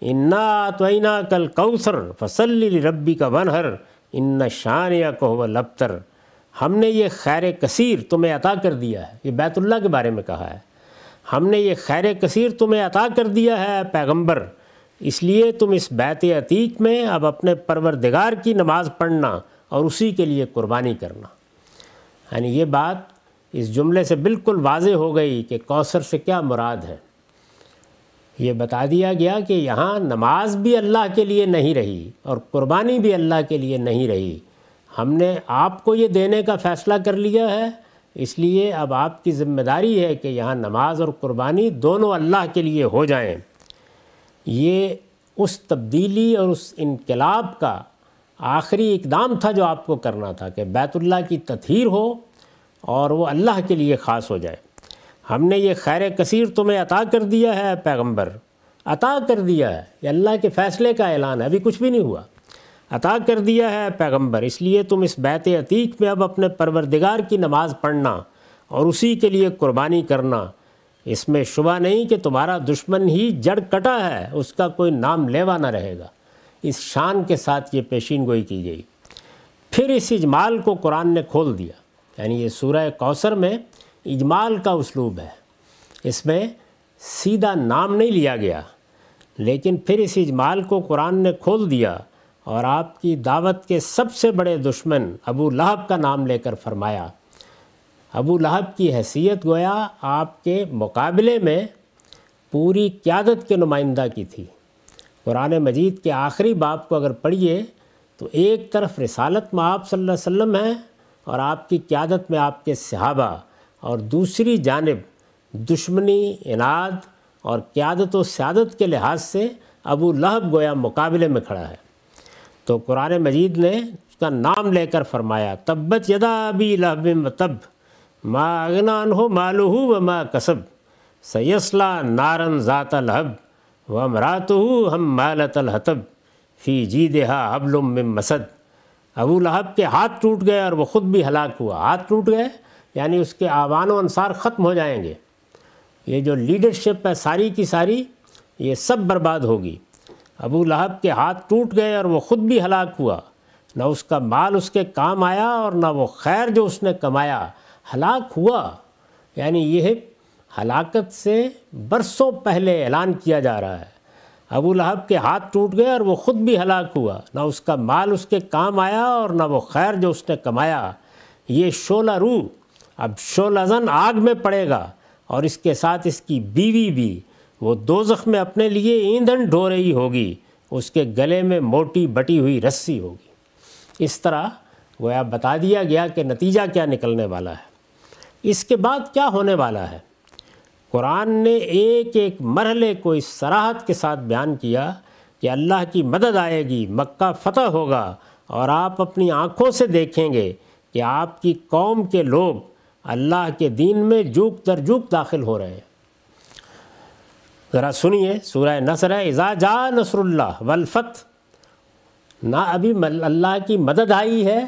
انا توئینہ کل کوثر فصلی ربی کا ونہر ان شان یا کو لبتر ہم نے یہ خیر کثیر تمہیں عطا کر دیا ہے۔ یہ بیت اللہ کے بارے میں کہا ہے۔ ہم نے یہ خیر کثیر تمہیں عطا کر دیا ہے، پیغمبر۔ اس لیے تم اس بیت عتیق میں اب اپنے پروردگار کی نماز پڑھنا اور اسی کے لیے قربانی کرنا۔ یعنی یہ بات اس جملے سے بالکل واضح ہو گئی کہ کوثر سے کیا مراد ہے۔ یہ بتا دیا گیا کہ یہاں نماز بھی اللہ کے لیے نہیں رہی اور قربانی بھی اللہ کے لیے نہیں رہی۔ ہم نے آپ کو یہ دینے کا فیصلہ کر لیا ہے۔ اس لیے اب آپ کی ذمہ داری ہے کہ یہاں نماز اور قربانی دونوں اللہ کے لیے ہو جائیں۔ یہ اس تبدیلی اور اس انقلاب کا آخری اقدام تھا جو آپ کو کرنا تھا کہ بیت اللہ کی تطہیر ہو اور وہ اللہ کے لیے خاص ہو جائے۔ ہم نے یہ خیر کثیر تمہیں عطا کر دیا ہے پیغمبر۔ عطا کر دیا ہے، یہ اللہ کے فیصلے کا اعلان ہے، ابھی کچھ بھی نہیں ہوا۔ عطا کر دیا ہے پیغمبر، اس لیے تم اس بیت عتیق میں اب اپنے پروردگار کی نماز پڑھنا اور اسی کے لیے قربانی کرنا۔ اس میں شبہ نہیں کہ تمہارا دشمن ہی جڑ کٹا ہے، اس کا کوئی نام لیوا نہ رہے گا۔ اس شان کے ساتھ یہ پیشین گوئی کی گئی۔ پھر اس اجمال کو قرآن نے کھول دیا۔ یعنی یہ سورہ کوثر میں اجمال کا اسلوب ہے۔ اس میں سیدھا نام نہیں لیا گیا، لیکن پھر اس اجمال کو قرآن نے کھول دیا اور آپ کی دعوت کے سب سے بڑے دشمن ابو لہب کا نام لے کر فرمایا۔ ابو لہب کی حیثیت گویا آپ کے مقابلے میں پوری قیادت کے نمائندہ کی تھی۔ قرآن مجید کے آخری باپ کو اگر پڑھیے تو ایک طرف رسالت میں آپ صلی اللہ علیہ وسلم ہیں اور آپ کی قیادت میں آپ کے صحابہ اور دوسری جانب دشمنی اناد اور قیادت و سیادت کے لحاظ سے ابو لہب گویا مقابلے میں کھڑا ہے۔ تو قرآن مجید نے اس کا نام لے کر فرمایا، تبت یدا ابی لہب و تب، ما اغنان ہو مالو و ما کسب سیسلا نارن ذات الحب و امرات ہو ہم مالت الحتب فی جی دہا حبلم مسد۔ ابو لہب کے ہاتھ ٹوٹ گئے اور وہ خود بھی ہلاک ہوا۔ ہاتھ ٹوٹ گئے یعنی اس کے آوان و انصار ختم ہو جائیں گے۔ یہ جو لیڈرشپ ہے، ساری کی ساری، یہ سب برباد ہوگی۔ ابو لہب کے ہاتھ ٹوٹ گئے اور وہ خود بھی ہلاک ہوا۔ نہ اس کا مال اس کے کام آیا اور نہ وہ خیر جو اس نے کمایا ہلاک ہوا۔ یعنی یہ ہلاکت سے برسوں پہلے اعلان کیا جا رہا ہے۔ ابو لہب کے ہاتھ ٹوٹ گئے اور وہ خود بھی ہلاک ہوا۔ نہ اس کا مال اس کے کام آیا اور نہ وہ خیر جو اس نے کمایا۔ یہ شولہ روح اب شولہ زن آگ میں پڑے گا اور اس کے ساتھ اس کی بیوی بھی۔ وہ دو میں اپنے لیے ایندھن ڈھو رہی ہوگی۔ اس کے گلے میں موٹی بٹی ہوئی رسی ہوگی۔ اس طرح وہ بتا دیا گیا کہ نتیجہ کیا نکلنے والا ہے۔ اس کے بعد کیا ہونے والا ہے؟ قرآن نے ایک ایک مرحلے کو اس سراحت کے ساتھ بیان کیا کہ اللہ کی مدد آئے گی، مکہ فتح ہوگا اور آپ اپنی آنکھوں سے دیکھیں گے کہ آپ کی قوم کے لوگ اللہ کے دین میں جوک در جوک داخل ہو رہے ہیں۔ ذرا سنیے، سورہ نصر ہے، اذا جا نصر اللہ ولفت نہ ابھی اللہ کی مدد آئی ہے،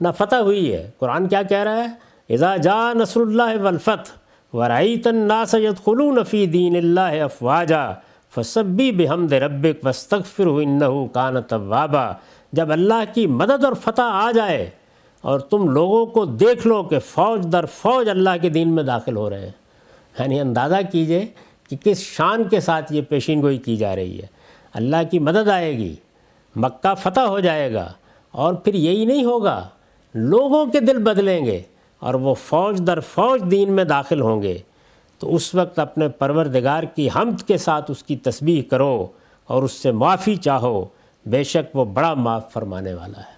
نہ فتح ہوئی ہے۔ قرآن کیا کہہ رہا ہے؟ اذا جا نصر اللہ ولفت ورعیت الناس يدخلون فی دین اللہ افواجا فسبی بحمد ربک واستغفر انہو کان توابا۔ جب اللہ کی مدد اور فتح آ جائے اور تم لوگوں کو دیکھ لو کہ فوج در فوج اللہ کے دین میں داخل ہو رہے ہیں۔ یعنی اندازہ کیجیے کہ کس شان کے ساتھ یہ پیشین گوئی کی جا رہی ہے۔ اللہ کی مدد آئے گی، مکہ فتح ہو جائے گا اور پھر یہی نہیں ہوگا، لوگوں کے دل بدلیں گے۔ اور وہ فوج در فوج دین میں داخل ہوں گے، تو اس وقت اپنے پروردگار کی حمد کے ساتھ اس کی تسبیح کرو اور اس سے معافی چاہو۔ بے شک وہ بڑا معاف فرمانے والا ہے۔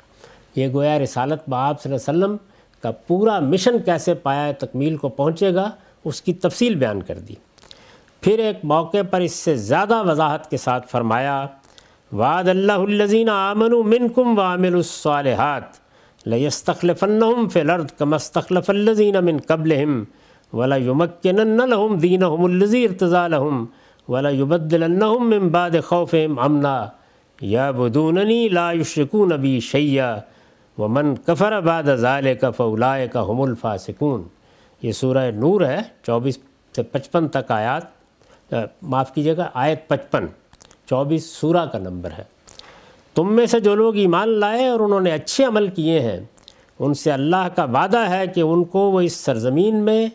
یہ گویا رسالت باب صلی اللہ علیہ وسلم کا پورا مشن کیسے پایا تکمیل کو پہنچے گا، اس کی تفصیل بیان کر دی۔ پھر ایک موقع پر اس سے زیادہ وضاحت کے ساتھ فرمایا، وعد اللہ الزین آمن منکم وعمل الصالحات۔ لَيَسْتَخْلِفَنَّهُمْ فِي الْأَرْضِ كَمَا اسْتَخْلَفَ الَّذِينَ مِنْ قَبْلِهِمْ وَلَيُمَكِّنَنَّ لَهُمْ دِينَهُمُ الَّذِي ارْتَضَىٰ لَهُمْ وَلَيُبَدِّلَنَّهُمْ مِنْ بَعْدِ خَوْفِهِمْ أَمْنًا يَعْبُدُونَنِي لَا يُشْرِكُونَ بِي شَيْئًا وَمَنْ كَفَرَ بَعْدَ ذَلِكَ فَأُولَٰئِكَ هُمُ الْفَاسِقُونَ یہ سورہ نور ہے چوبیس سے پچپن تک آیات معاف کیجیے گا، آیت پچپن، چوبیس سورہ کا نمبر ہے۔ تم میں سے جو لوگ ایمان لائے اور انہوں نے اچھے عمل کیے ہیں، ان سے اللہ کا وعدہ ہے کہ ان کو وہ اس سرزمین میں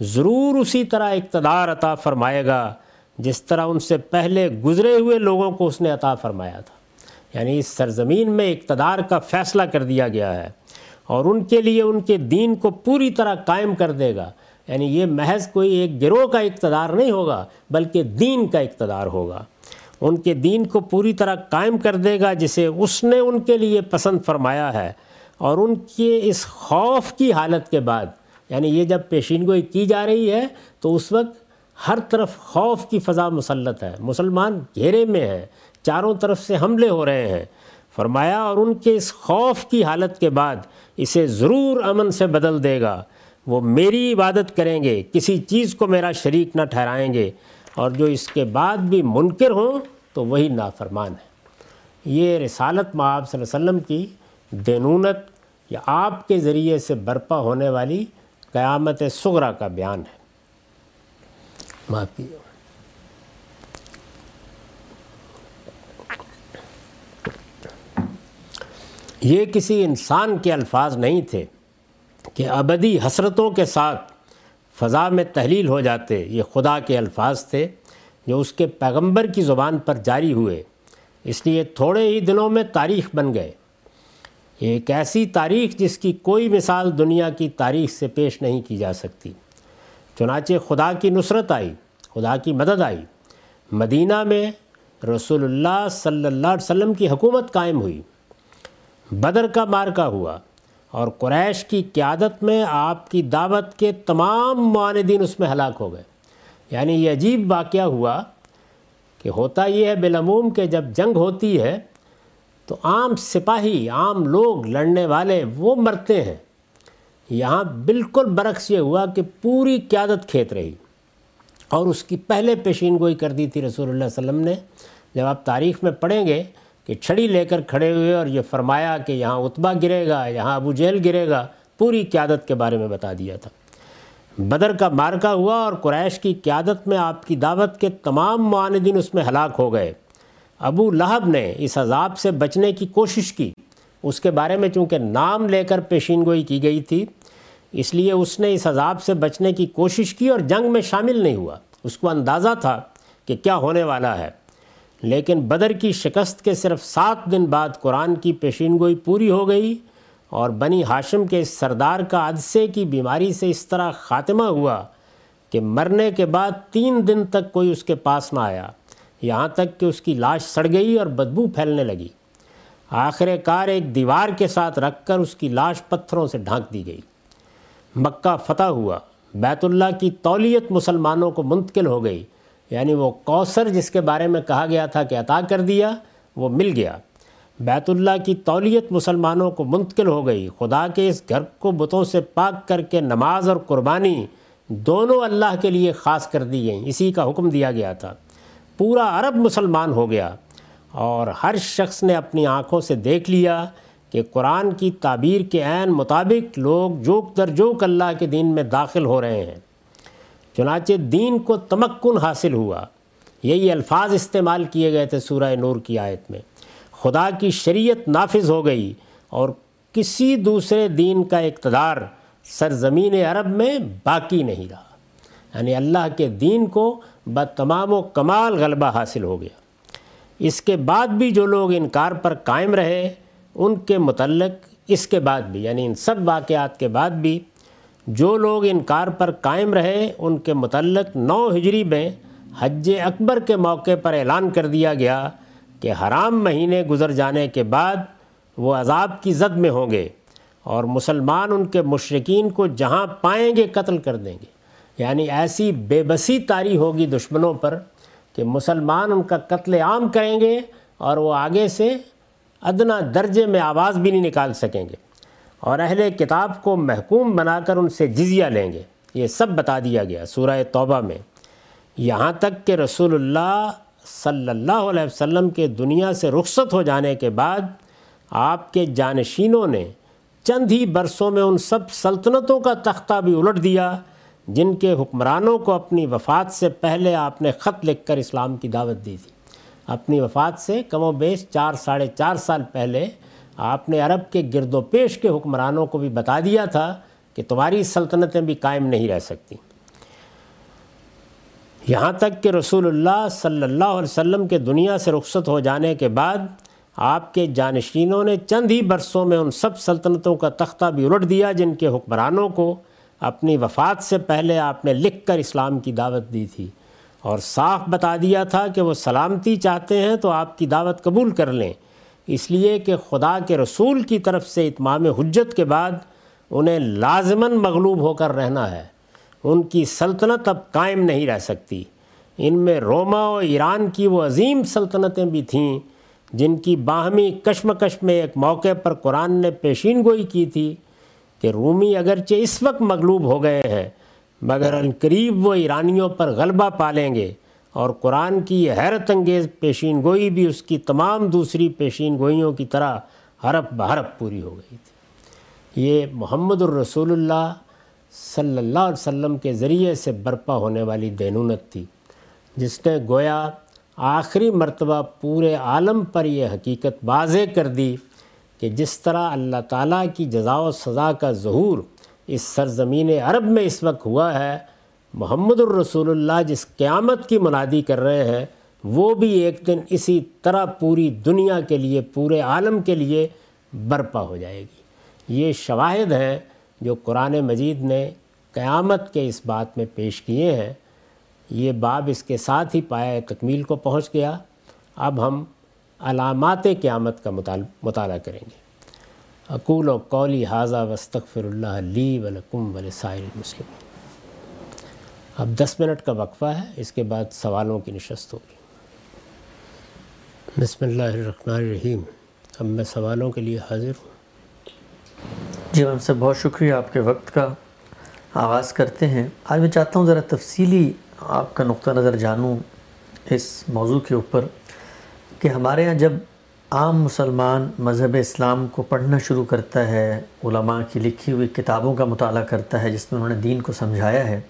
ضرور اسی طرح اقتدار عطا فرمائے گا، جس طرح ان سے پہلے گزرے ہوئے لوگوں کو اس نے عطا فرمایا تھا۔ یعنی اس سرزمین میں اقتدار کا فیصلہ کر دیا گیا ہے اور ان کے لیے ان کے دین کو پوری طرح قائم کر دے گا۔ یعنی یہ محض کوئی ایک گروہ کا اقتدار نہیں ہوگا، بلکہ دین کا اقتدار ہوگا۔ ان کے دین کو پوری طرح قائم کر دے گا جسے اس نے ان کے لیے پسند فرمایا ہے اور ان کے اس خوف کی حالت کے بعد یعنی یہ جب پیشین گوئی کی جا رہی ہے، تو اس وقت ہر طرف خوف کی فضا مسلط ہے۔ مسلمان گھیرے میں ہیں، چاروں طرف سے حملے ہو رہے ہیں۔ فرمایا، اور ان کے اس خوف کی حالت کے بعد اسے ضرور امن سے بدل دے گا۔ وہ میری عبادت کریں گے، کسی چیز کو میرا شریک نہ ٹھہرائیں گے۔ اور جو اس کے بعد بھی منکر ہوں تو وہی نافرمان ہے یہ رسالت معاب صلی اللہ علیہ وسلم کی دینونت یا آپ کے ذریعے سے برپا ہونے والی قیامت سغرا کا بیان ہے۔ معاف یہ کسی انسان کے الفاظ نہیں تھے کہ ابدی حسرتوں کے ساتھ فضا میں تحلیل ہو جاتے، یہ خدا کے الفاظ تھے جو اس کے پیغمبر کی زبان پر جاری ہوئے۔ اس لیے تھوڑے ہی دنوں میں تاریخ بن گئے۔ ایک ایسی تاریخ جس کی کوئی مثال دنیا کی تاریخ سے پیش نہیں کی جا سکتی۔ چنانچہ خدا کی نصرت آئی، خدا کی مدد آئی۔ مدینہ میں رسول اللہ صلی اللہ علیہ وسلم کی حکومت قائم ہوئی۔ بدر کا مارکہ ہوا۔ اور قریش کی قیادت میں آپ کی دعوت کے تمام معاندین اس میں ہلاک ہو گئے۔ یعنی یہ عجیب واقعہ ہوا کہ ہوتا یہ ہے بالعموم کہ جب جنگ ہوتی ہے تو عام سپاہی، عام لوگ لڑنے والے وہ مرتے ہیں۔ یہاں بالکل برعکس یہ ہوا کہ پوری قیادت کھیت رہی۔ اور اس کی پہلے پیشین گوئی کر دی تھی رسول اللہ علیہ وسلم نے۔ جب آپ تاریخ میں پڑھیں گے کہ چھڑی لے کر کھڑے ہوئے اور یہ فرمایا کہ یہاں اتبا گرے گا، یہاں ابو جیل گرے گا، پوری قیادت کے بارے میں بتا دیا تھا۔ بدر کا مارکہ ہوا اور قریش کی قیادت میں آپ کی دعوت کے تمام معاندین اس میں ہلاک ہو گئے۔ ابو لہب نے اس عذاب سے بچنے کی کوشش کی۔ اس کے بارے میں چونکہ نام لے کر پیشین گوئی کی گئی تھی، اس لیے اس نے اس عذاب سے بچنے کی کوشش کی اور جنگ میں شامل نہیں ہوا۔ اس کو اندازہ تھا کہ کیا ہونے والا ہے۔ لیکن بدر کی شکست کے صرف سات دن بعد قرآن کی پیشین گوئی پوری ہو گئی اور بنی ہاشم کے سردار کا عدسے کی بیماری سے اس طرح خاتمہ ہوا کہ مرنے کے بعد تین دن تک کوئی اس کے پاس نہ آیا۔ یہاں تک کہ اس کی لاش سڑ گئی اور بدبو پھیلنے لگی۔ آخر کار ایک دیوار کے ساتھ رکھ کر اس کی لاش پتھروں سے ڈھانک دی گئی۔ مکہ فتح ہوا۔ بیت اللہ کی تولیت مسلمانوں کو منتقل ہو گئی۔ یعنی وہ کوثر جس کے بارے میں کہا گیا تھا کہ عطا کر دیا، وہ مل گیا۔ بیت اللہ کی تولیت مسلمانوں کو منتقل ہو گئی۔ خدا کے اس گھر کو بتوں سے پاک کر کے نماز اور قربانی دونوں اللہ کے لیے خاص کر دی گئیں۔ اسی کا حکم دیا گیا تھا۔ پورا عرب مسلمان ہو گیا۔ اور ہر شخص نے اپنی آنکھوں سے دیکھ لیا کہ قرآن کی تعبیر کے عین مطابق لوگ جوک در جوک اللہ کے دین میں داخل ہو رہے ہیں۔ چنانچہ دین کو تمکن حاصل ہوا۔ یہی الفاظ استعمال کیے گئے تھے سورہ نور کی آیت میں۔ خدا کی شریعت نافذ ہو گئی اور کسی دوسرے دین کا اقتدار سرزمین عرب میں باقی نہیں رہا۔ یعنی اللہ کے دین کو بتمام و کمال غلبہ حاصل ہو گیا۔ اس کے بعد بھی جو لوگ انکار پر قائم رہے، ان کے متعلق اس کے بعد بھی یعنی ان سب واقعات کے بعد بھی جو لوگ انکار پر قائم رہے، ان کے متعلق نو ہجری میں حج اکبر کے موقع پر اعلان کر دیا گیا کہ حرام مہینے گزر جانے کے بعد وہ عذاب کی زد میں ہوں گے اور مسلمان ان کے مشرقین کو جہاں پائیں گے قتل کر دیں گے۔ یعنی ایسی بے بسی تاری ہوگی دشمنوں پر کہ مسلمان ان کا قتل عام کریں گے اور وہ آگے سے ادنا درجے میں آواز بھی نہیں نکال سکیں گے۔ اور اہل کتاب کو محکوم بنا کر ان سے جزیہ لیں گے۔ یہ سب بتا دیا گیا سورہ توبہ میں۔ یہاں تک کہ رسول اللہ صلی اللہ علیہ وسلم کے دنیا سے رخصت ہو جانے کے بعد آپ کے جانشینوں نے چند ہی برسوں میں ان سب سلطنتوں کا تختہ بھی الٹ دیا، جن کے حکمرانوں کو اپنی وفات سے پہلے آپ نے خط لکھ کر اسلام کی دعوت دی تھی۔ اپنی وفات سے کم و بیش چار، ساڑھے چار سال پہلے آپ نے عرب کے گرد و پیش کے حکمرانوں کو بھی بتا دیا تھا کہ تمہاری سلطنتیں بھی قائم نہیں رہ سکتی۔ یہاں تک کہ رسول اللہ صلی اللہ علیہ وسلم کے دنیا سے رخصت ہو جانے کے بعد آپ کے جانشینوں نے چند ہی برسوں میں ان سب سلطنتوں کا تختہ بھی الٹ دیا جن کے حکمرانوں کو اپنی وفات سے پہلے آپ نے لکھ کر اسلام کی دعوت دی تھی۔ اور صاف بتا دیا تھا کہ وہ سلامتی چاہتے ہیں تو آپ کی دعوت قبول کر لیں۔ اس لیے کہ خدا کے رسول کی طرف سے اتمام حجت کے بعد انہیں لازماً مغلوب ہو کر رہنا ہے۔ ان کی سلطنت اب قائم نہیں رہ سکتی۔ ان میں روما و ایران کی وہ عظیم سلطنتیں بھی تھیں جن کی باہمی کشمکش میں ایک موقع پر قرآن نے پیشین گوئی کی تھی کہ رومی اگرچہ اس وقت مغلوب ہو گئے ہیں، مگر قریب وہ ایرانیوں پر غلبہ پالیں گے۔ اور قرآن کی یہ حیرت انگیز پیشین گوئی بھی اس کی تمام دوسری پیشین گوئیوں کی طرح حرف بحرف پوری ہو گئی تھی۔ یہ محمد الرسول اللہ صلی اللہ علیہ وسلم کے ذریعے سے برپا ہونے والی دینونت تھی، جس نے گویا آخری مرتبہ پورے عالم پر یہ حقیقت واضح کر دی کہ جس طرح اللہ تعالیٰ کی جزا و سزا کا ظہور اس سرزمین عرب میں اس وقت ہوا ہے محمد الرسول اللہ جس قیامت کی منادی کر رہے ہیں، وہ بھی ایک دن اسی طرح پوری دنیا کے لیے، پورے عالم کے لیے برپا ہو جائے گی۔ یہ شواہد ہیں جو قرآن مجید نے قیامت کے اس بات میں پیش کیے ہیں۔ یہ باب اس کے ساتھ ہی پایا تکمیل کو پہنچ گیا۔ اب ہم علامات قیامت کا مطالعہ کریں گے۔ اقول و قولی حاضہ وسطر اللہ لی ولکم ولسائل المسلم اب دس منٹ کا وقفہ ہے، اس کے بعد سوالوں کی نشست ہوگی۔ بسم اللہ الرحمن الرحیم۔ اب میں سوالوں کے لیے حاضر ہوں۔ جی میم صاحب بہت شکریہ آپ کے وقت کا آغاز کرتے ہیں۔ آج میں چاہتا ہوں ذرا تفصیلی آپ کا نقطہ نظر جانوں اس موضوع کے اوپر کہ ہمارے ہاں جب عام مسلمان مذہب اسلام کو پڑھنا شروع کرتا ہے، علماء کی لکھی ہوئی کتابوں کا مطالعہ کرتا ہے، جس میں انہوں نے دین کو سمجھایا ہے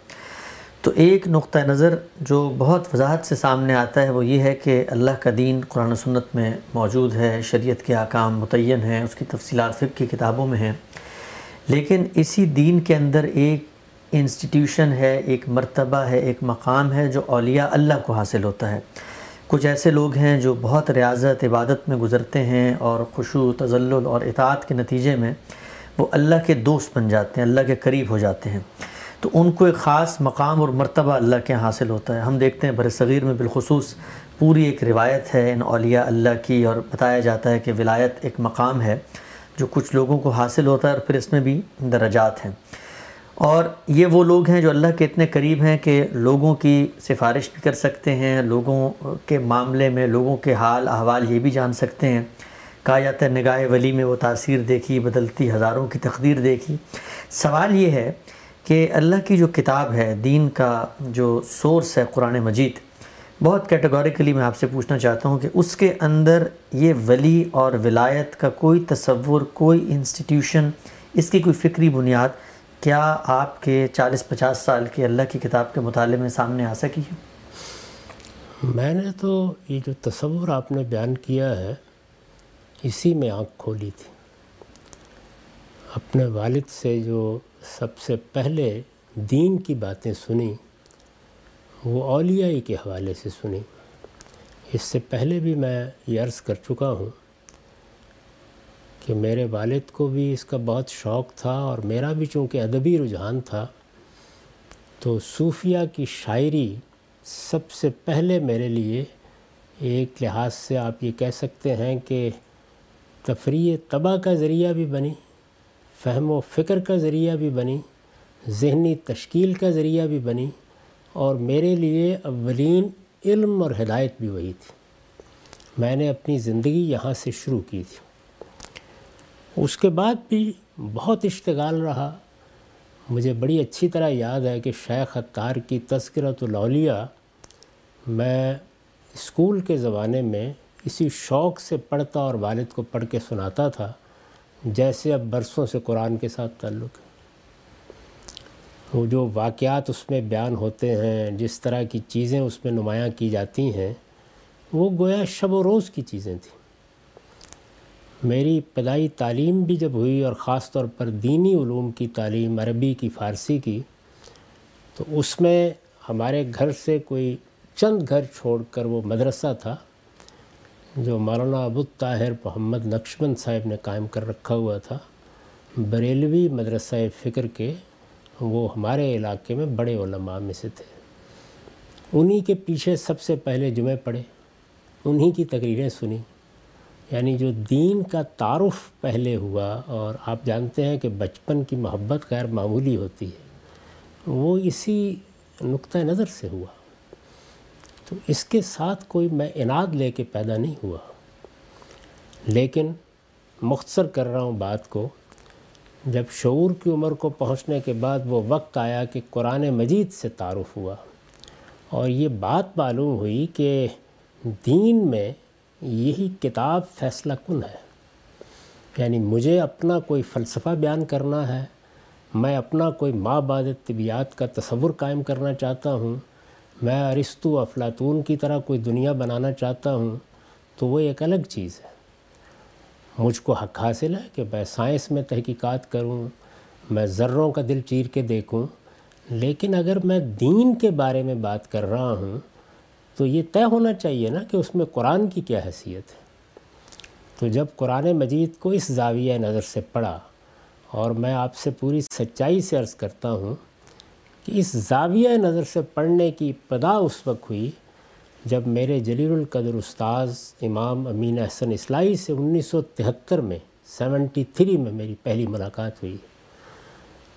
تو ایک نقطہ نظر جو بہت وضاحت سے سامنے آتا ہے وہ یہ ہے کہ اللہ کا دین قرآن و سنت میں موجود ہے، شریعت کے احکام متعین ہیں، اس کی تفصیلات فقہ کی کتابوں میں ہیں۔ لیکن اسی دین کے اندر ایک انسٹیٹیوشن ہے، ایک مرتبہ ہے، ایک مقام ہے جو اولیاء اللہ کو حاصل ہوتا ہے۔ کچھ ایسے لوگ ہیں جو بہت ریاضت، عبادت میں گزرتے ہیں اور خوشو تزلل اور اطاعت کے نتیجے میں وہ اللہ کے دوست بن جاتے ہیں، اللہ کے قریب ہو جاتے ہیں۔ تو ان کو ایک خاص مقام اور مرتبہ اللہ کے حاصل ہوتا ہے۔ ہم دیکھتے ہیں بر صغیر میں بالخصوص پوری ایک روایت ہے، ان اولیاء اللہ کی، اور بتایا جاتا ہے کہ ولایت ایک مقام ہے جو کچھ لوگوں کو حاصل ہوتا ہے اور پھر اس میں بھی درجات ہیں۔ اور یہ وہ لوگ ہیں جو اللہ کے اتنے قریب ہیں کہ لوگوں کی سفارش بھی کر سکتے ہیں، لوگوں کے معاملے میں، لوگوں کے حال، احوال یہ بھی جان سکتے ہیں۔ کہا جاتا ہے، نگاہ ولی میں وہ تاثیر دیکھی، بدلتی ہزاروں کی تقدیر دیکھی۔ سوال یہ ہے کہ اللہ کی جو کتاب ہے، دین کا جو سورس ہے قرآن مجید، بہت کیٹیگوریکلی میں آپ سے پوچھنا چاہتا ہوں کہ اس کے اندر یہ ولی اور ولایت کا کوئی تصور، کوئی انسٹیٹیوشن اس کی کوئی فکری بنیاد کیا آپ کے چالیس پچاس سال کے اللہ کی کتاب کے مطالعے میں سامنے آ سکی ہے؟ میں نے تو یہ جو تصور آپ نے بیان کیا ہے، اسی میں آنکھ کھولی تھی۔ اپنے والد سے جو سب سے پہلے دین کی باتیں سنی وہ اولیائی کے حوالے سے سنی اس سے پہلے بھی میں یہ عرض کر چکا ہوں کہ میرے والد کو بھی اس کا بہت شوق تھا اور میرا بھی چونکہ ادبی رجحان تھا، تو صوفیہ کی شاعری سب سے پہلے میرے لیے ایک لحاظ سے آپ یہ کہہ سکتے ہیں کہ تفریح طبع کا ذریعہ بھی بنی۔ فہم و فکر کا ذریعہ بھی بنی ذہنی تشکیل کا ذریعہ بھی بنی اور میرے لیے اولین علم اور ہدایت بھی وہی تھی۔ میں نے اپنی زندگی یہاں سے شروع کی تھی۔ اس کے بعد بھی بہت اشتغال رہا۔ مجھے بڑی اچھی طرح یاد ہے کہ شیخ اتار کی تذکرت الاولیاء میں اسکول کے زمانے میں اسی شوق سے پڑھتا اور والد کو پڑھ کے سناتا تھا۔ جیسے اب برسوں سے قرآن کے ساتھ تعلق ہے۔ وہ جو واقعات اس میں بیان ہوتے ہیں، جس طرح کی چیزیں اس میں نمایاں کی جاتی ہیں، وہ گویا شب و روز کی چیزیں تھیں۔ میری ابتدائی تعلیم بھی جب ہوئی اور خاص طور پر دینی علوم کی تعلیم عربی کی، فارسی کی، تو اس میں ہمارے گھر سے کوئی چند گھر چھوڑ کر وہ مدرسہ تھا۔ جو مولانا ابو طاہر محمد نقشبند صاحب نے قائم کر رکھا ہوا تھا، بریلوی مدرسہ فکر کے، وہ ہمارے علاقے میں بڑے علماء میں سے تھے۔ انہی کے پیچھے سب سے پہلے جمعے پڑھے انہی کی تقریریں سنی یعنی جو دین کا تعارف پہلے ہوا، اور آپ جانتے ہیں کہ بچپن کی محبت غیر معمولی ہوتی ہے، وہ اسی نقطہ نظر سے ہوا۔ تو اس کے ساتھ کوئی میں اناد لے کے پیدا نہیں ہوا۔ لیکن مختصر کر رہا ہوں بات کو، جب شعور کی عمر کو پہنچنے کے بعد وہ وقت آیا کہ قرآن مجید سے تعارف ہوا اور یہ بات معلوم ہوئی کہ دین میں یہی کتاب فیصلہ کن ہے۔ یعنی مجھے اپنا کوئی فلسفہ بیان کرنا ہے، میں اپنا کوئی ماں بعد طبیعت کا تصور قائم کرنا چاہتا ہوں۔ میں ارستو افلاطون کی طرح کوئی دنیا بنانا چاہتا ہوں، تو وہ ایک الگ چیز ہے۔ مجھ کو حق حاصل ہے کہ میں سائنس میں تحقیقات کروں، میں ذروں کا دل چیر کے دیکھوں، لیکن اگر میں دین کے بارے میں بات کر رہا ہوں، تو یہ طے ہونا چاہیے نا کہ اس میں قرآن کی کیا حیثیت ہے۔ تو جب قرآن مجید کو اس زاویہ نظر سے پڑھا اور میں آپ سے پوری سچائی سے عرض کرتا ہوں کہ اس زاویہ نظر سے پڑھنے کی ابتدا اس وقت ہوئی جب میرے جلیل القدر استاذ امام امین احسن اسلائی سے انیس سو تہتر میں سیونٹی تھری میں میری پہلی ملاقات ہوئی۔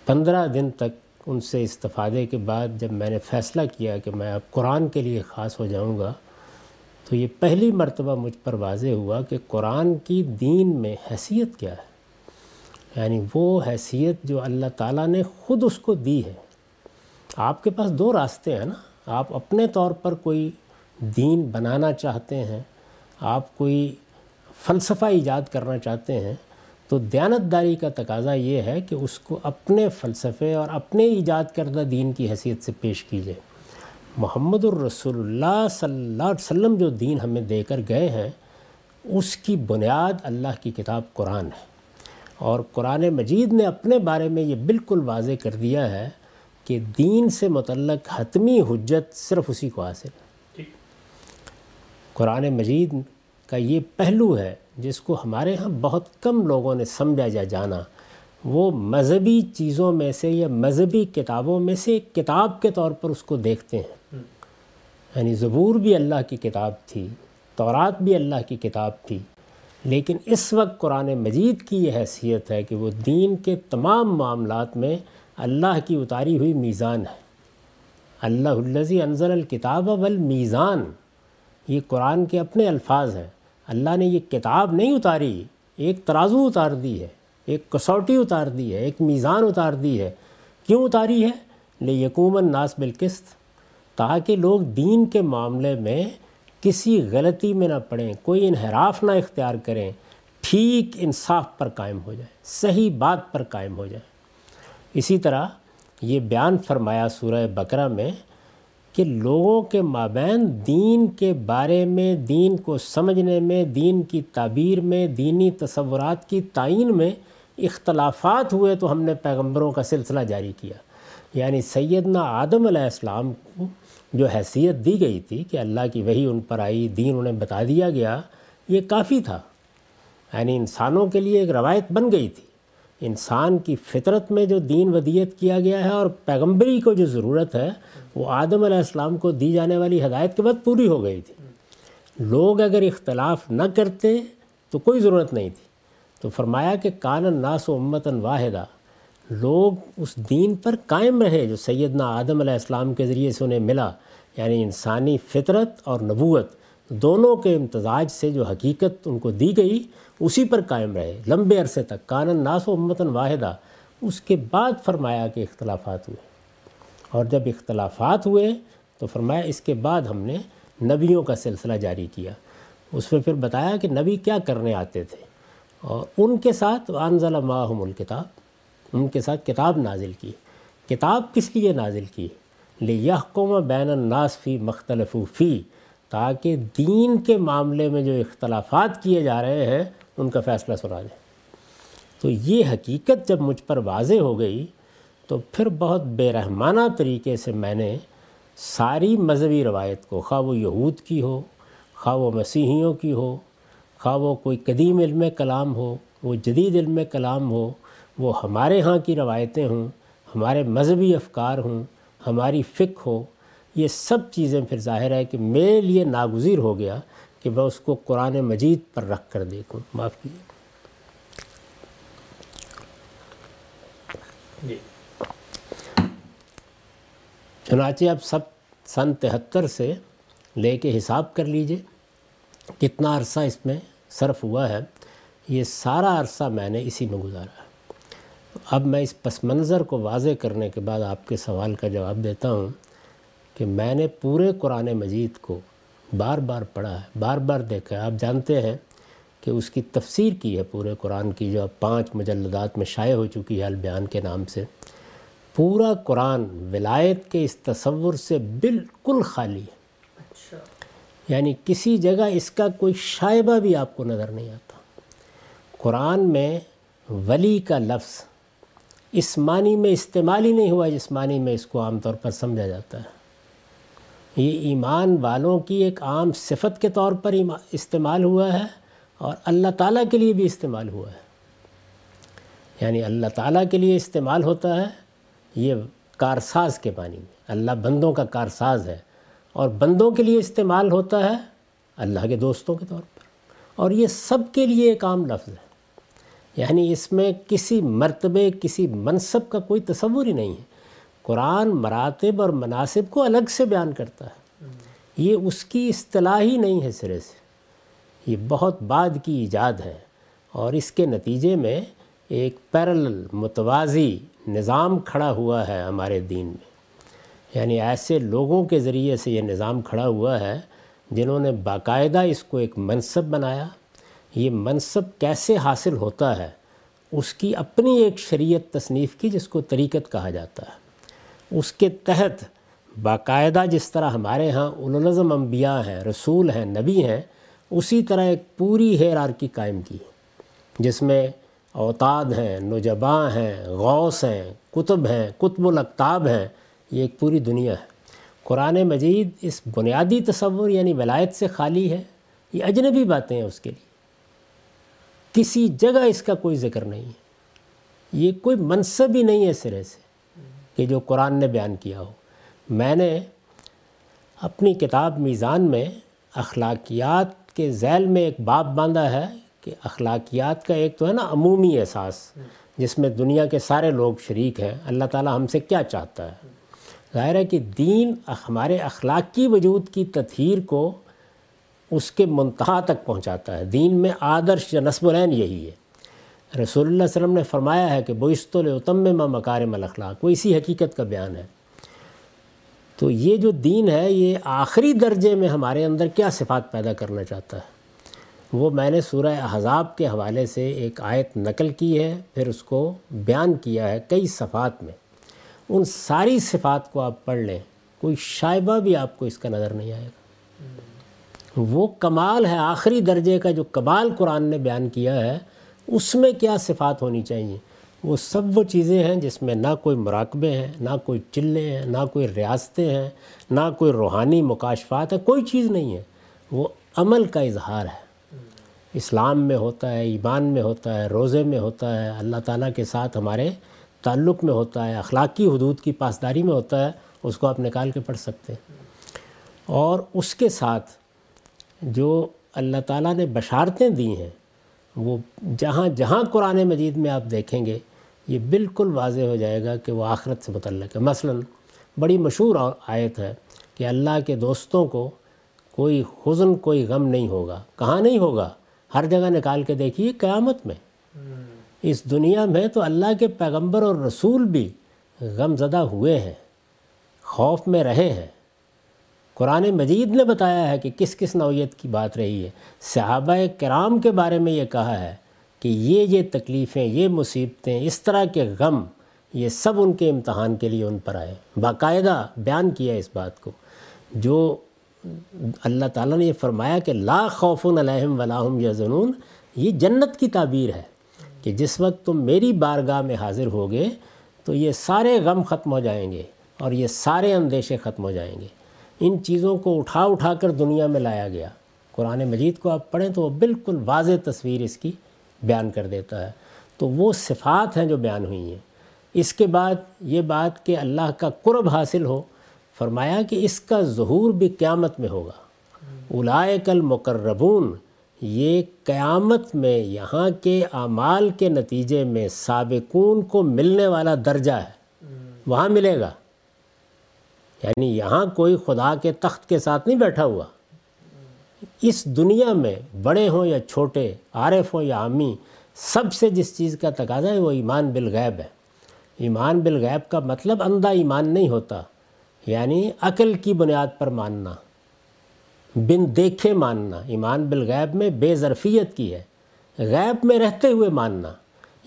پندرہ دن تک ان سے استفادے کے بعد جب میں نے فیصلہ کیا کہ میں اب قرآن کے لیے خاص ہو جاؤں گا، تو یہ پہلی مرتبہ مجھ پر واضح ہوا کہ قرآن کی دین میں حیثیت کیا ہے۔ یعنی وہ حیثیت جو اللہ تعالیٰ نے خود اس کو دی ہے۔ آپ کے پاس دو راستے ہیں نا۔ آپ اپنے طور پر کوئی دین بنانا چاہتے ہیں، آپ کوئی فلسفہ ایجاد کرنا چاہتے ہیں، تو دیانتداری کا تقاضا یہ ہے کہ اس کو اپنے فلسفے اور اپنے ایجاد کردہ دین کی حیثیت سے پیش کیجیے محمد الرسول اللہ صلی اللہ علیہ وسلم جو دین ہمیں دے کر گئے ہیں، اس کی بنیاد اللہ کی کتاب قرآن ہے۔ اور قرآن مجید نے اپنے بارے میں یہ بالکل واضح کر دیا ہے کہ دین سے متعلق حتمی حجت صرف اسی کو حاصل ہے۔ قرآن مجید کا یہ پہلو ہے جس کو ہمارے ہاں بہت کم لوگوں نے سمجھا جا جانا۔ وہ مذہبی چیزوں میں سے یا مذہبی کتابوں میں سے ایک کتاب کے طور پر اس کو دیکھتے ہیں۔ یعنی زبور بھی اللہ کی کتاب تھی تورات بھی اللہ کی کتاب تھی لیکن اس وقت قرآن مجید کی یہ حیثیت ہے کہ وہ دین کے تمام معاملات میں اللہ کی اتاری ہوئی میزان ہے۔ اللہ الزی انضر الکتاب والمیزان، یہ قرآن کے اپنے الفاظ ہیں۔ اللہ نے یہ کتاب نہیں اتاری، ایک ترازو اتار دی ہے، ایک کسوٹی اتار دی ہے، ایک میزان اتار دی ہے۔ کیوں اتاری ہے؟ لے یقوم الناس بالقسط، تاکہ لوگ دین کے معاملے میں کسی غلطی میں نہ پڑیں، کوئی انحراف نہ اختیار کریں۔ ٹھیک انصاف پر قائم ہو جائے، صحیح بات پر قائم ہو جائے۔ اسی طرح یہ بیان فرمایا سورہ بقرہ میں کہ لوگوں کے مابین دین کے بارے میں، دین کو سمجھنے میں، دین کی تعبیر میں، دینی تصورات کی تعین میں اختلافات ہوئے تو ہم نے پیغمبروں کا سلسلہ جاری کیا۔ یعنی سیدنا آدم علیہ السلام کو جو حیثیت دی گئی تھی کہ اللہ کی وہی ان پر آئی، دین انہیں بتا دیا گیا، یہ کافی تھا۔ یعنی انسانوں کے لیے ایک روایت بن گئی تھی۔ انسان کی فطرت میں جو دین ودیت کیا گیا ہے اور پیغمبری کو جو ضرورت ہے، وہ آدم علیہ السلام کو دی جانے والی ہدایت کے بعد پوری ہو گئی تھی۔ لوگ اگر اختلاف نہ کرتے تو کوئی ضرورت نہیں تھی۔ تو فرمایا کہ کان الناس و امتاً واحدہ۔ لوگ اس دین پر قائم رہے جو سیدنا آدم علیہ السلام کے ذریعے سے انہیں ملا۔ یعنی انسانی فطرت اور نبوت دونوں کے امتزاج سے جو حقیقت ان کو دی گئی اسی پر قائم رہے۔ لمبے عرصے تک کان ناس و امتاً واحدہ۔ اس کے بعد فرمایا کہ اختلافات ہوئے۔ اور جب اختلافات ہوئے تو فرمایا اس کے بعد ہم نے نبیوں کا سلسلہ جاری کیا۔ اس میں پھر بتایا کہ نبی کیا کرنے آتے تھے۔ اور ان کے ساتھ انزل ماہم الکتاب۔ ان کے ساتھ کتاب نازل کی۔ کتاب کس لیے نازل کی؟ لے قوم بین الناس فی مختلف فی۔ تاکہ دین کے معاملے میں جو اختلافات کیے جا رہے ہیں ان کا فیصلہ سنا دیں تو یہ حقیقت جب مجھ پر واضح ہو گئی، تو پھر بہت بے رحمانہ طریقے سے میں نے ساری مذہبی روایت کو، خواہ وہ یہود کی ہو، خواہ وہ مسیحیوں کی ہو، خواہ وہ کوئی قدیم علم کلام ہو، وہ جدید علم کلام ہو، وہ ہمارے ہاں کی روایتیں ہوں، ہمارے مذہبی افکار ہوں، ہماری فک ہو، یہ سب چیزیں پھر ظاہر ہے کہ میرے لیے ناگزیر ہو گیا۔ کہ میں اس کو قرآن مجید پر رکھ کر دیکھوں۔ معاف کیجیے۔ جی۔ چنانچہ اب سب سن تہتر سے لے کے حساب کر لیجیے کتنا عرصہ اس میں صرف ہوا ہے۔ یہ سارا عرصہ میں نے اسی میں گزارا۔ ہے اب میں اس پس منظر کو واضح کرنے کے بعد آپ کے سوال کا جواب دیتا ہوں کہ میں نے پورے قرآن مجید کو بار بار پڑھا ہے بار بار دیکھا ہے۔ آپ جانتے ہیں کہ اس کی تفسیر کی ہے پورے قرآن کی جو اب پانچ مجلدات میں شائع ہو چکی ہے البیان کے نام سے۔ پورا قرآن ولایت کے اس تصور سے بالکل خالی ہے۔ اچھا۔ یعنی کسی جگہ اس کا کوئی شائبہ بھی آپ کو نظر نہیں آتا۔ قرآن میں ولی کا لفظ اس معنی میں استعمال ہی نہیں ہوا جس معنی میں اس کو عام طور پر سمجھا جاتا ہے۔ یہ ایمان والوں کی ایک عام صفت کے طور پر استعمال ہوا ہے اور اللہ تعالیٰ کے لیے بھی استعمال ہوا ہے۔ یعنی اللہ تعالیٰ کے لیے استعمال ہوتا ہے یہ کارساز کے معنی میں۔ اللہ بندوں کا کارساز ہے اور بندوں کے لیے استعمال ہوتا ہے اللہ کے دوستوں کے طور پر۔ اور یہ سب کے لیے ایک عام لفظ ہے۔ یعنی اس میں کسی مرتبے، کسی منصب کا کوئی تصور ہی نہیں ہے۔ قرآن مراتب اور مناسب کو الگ سے بیان کرتا ہے۔ یہ اس کی اصطلاح ہی نہیں ہے سرے سے۔ یہ بہت بعد کی ایجاد ہے۔ اور اس کے نتیجے میں ایک پیرل متوازی نظام کھڑا ہوا ہے ہمارے دین میں۔ یعنی ایسے لوگوں کے ذریعے سے یہ نظام کھڑا ہوا ہے جنہوں نے باقاعدہ اس کو ایک منصب بنایا۔ یہ منصب کیسے حاصل ہوتا ہے؟ اس کی اپنی ایک شریعت تصنیف کی جس کو طریقت کہا جاتا ہے۔ اس کے تحت باقاعدہ جس طرح ہمارے ہاں النظم انبیاء ہیں، رسول ہیں، نبی ہیں، اسی طرح ایک پوری ہیرارکی قائم کی جس میں اوتاد ہیں نجباں ہیں، غوث ہیں، کتب ہیں، قطب الاقتاب ہیں، یہ ایک پوری دنیا ہے۔ قرآن مجید اس بنیادی تصور یعنی ولایت سے خالی ہے، یہ اجنبی باتیں ہیں اس کے لیے۔ کسی جگہ اس کا کوئی ذکر نہیں ہے، یہ کوئی منصب ہی نہیں ہے سرے سے۔ کہ جو قرآن نے بیان کیا ہو۔ میں نے اپنی کتاب میزان میں اخلاقیات کے ذیل میں ایک باب باندھا ہے کہ اخلاقیات کا ایک تو ہے نا عمومی احساس، جس میں دنیا کے سارے لوگ شریک ہیں، اللہ تعالیٰ ہم سے کیا چاہتا ہے؟ ظاہر ہے کہ دین ہمارے اخلاقی وجود کی تطہیر کو اس کے منتہا تک پہنچاتا ہے۔ دین میں آدرش یا نصب العین یہی ہے۔ رسول اللہ علیہ وسلم نے فرمایا ہے کہ بوشت العتم مکارم الاخلاق، وہ اسی حقیقت کا بیان ہے۔ تو یہ جو دین ہے، یہ آخری درجے میں ہمارے اندر کیا صفات پیدا کرنا چاہتا ہے؟ وہ میں نے سورہ احزاب کے حوالے سے ایک آیت نقل کی ہے، پھر اس کو بیان کیا ہے کئی صفات میں۔ ان ساری صفات کو آپ پڑھ لیں، کوئی شائبہ بھی آپ کو اس کا نظر نہیں آئے گا۔ وہ کمال ہے، آخری درجے کا جو کمال قرآن نے بیان کیا ہے اس میں کیا صفات ہونی چاہیے؟ وہ سب وہ چیزیں ہیں جس میں نہ کوئی مراقبے ہیں، نہ کوئی چلے ہیں، نہ کوئی ریاستیں ہیں، نہ کوئی روحانی مکاشفات ہے کوئی چیز نہیں ہے۔ وہ عمل کا اظہار ہے۔ اسلام میں ہوتا ہے، ایمان میں ہوتا ہے، روزے میں ہوتا ہے، اللہ تعالیٰ کے ساتھ ہمارے تعلق میں ہوتا ہے، اخلاقی حدود کی پاسداری میں ہوتا ہے، اس کو آپ نکال کے پڑھ سکتے ہیں۔ اور اس کے ساتھ جو اللہ تعالیٰ نے بشارتیں دی ہیں وہ جہاں جہاں قرآن مجید میں آپ دیکھیں گے یہ بالکل واضح ہو جائے گا کہ وہ آخرت سے متعلق ہے۔ مثلا بڑی مشہور آیت ہے کہ اللہ کے دوستوں کو کوئی حزن کوئی غم نہیں ہوگا۔ کہاں نہیں ہوگا؟ ہر جگہ نکال کے دیکھیے قیامت میں۔ اس دنیا میں تو اللہ کے پیغمبر اور رسول بھی غم زدہ ہوئے ہیں خوف میں رہے ہیں۔ قرآن مجید نے بتایا ہے کہ کس کس نوعیت کی بات رہی ہے۔ صحابہ کرام کے بارے میں یہ کہا ہے کہ یہ یہ تکلیفیں، یہ مصیبتیں، اس طرح کے غم، یہ سب ان کے امتحان کے لیے ان پر آئے۔ باقاعدہ بیان کیا اس بات کو۔ جو اللہ تعالیٰ نے یہ فرمایا کہ لا خوف علیہم ولاحم یا جنون یہ جنت کی تعبیر ہے کہ جس وقت تم میری بارگاہ میں حاضر ہوگے تو یہ سارے غم ختم ہو جائیں گے اور یہ سارے اندیشے ختم ہو جائیں گے۔ ان چیزوں کو اٹھا اٹھا کر دنیا میں لایا گیا۔ قرآن مجید کو آپ پڑھیں تو وہ بالکل واضح تصویر اس کی بیان کر دیتا ہے۔ تو وہ صفات ہیں جو بیان ہوئی ہیں۔ اس کے بعد یہ بات کہ اللہ کا قرب حاصل ہو، فرمایا کہ اس کا ظہور بھی قیامت میں ہوگا۔ اولائک المقربون، یہ قیامت میں یہاں کے اعمال کے نتیجے میں سابقون کو ملنے والا درجہ ہے۔ وہاں ملے گا۔ یعنی یہاں کوئی خدا کے تخت کے ساتھ نہیں بیٹھا ہوا۔ اس دنیا میں بڑے ہوں یا چھوٹے، عارف ہوں یا عامی، سب سے جس چیز کا تقاضا ہے وہ ایمان بالغیب ہے۔ ایمان بالغیب کا مطلب اندھا ایمان نہیں ہوتا یعنی عقل کی بنیاد پر ماننا، بن دیکھے ماننا۔ ایمان بالغیب میں بے ظرفیت کی ہے، غیب میں رہتے ہوئے ماننا۔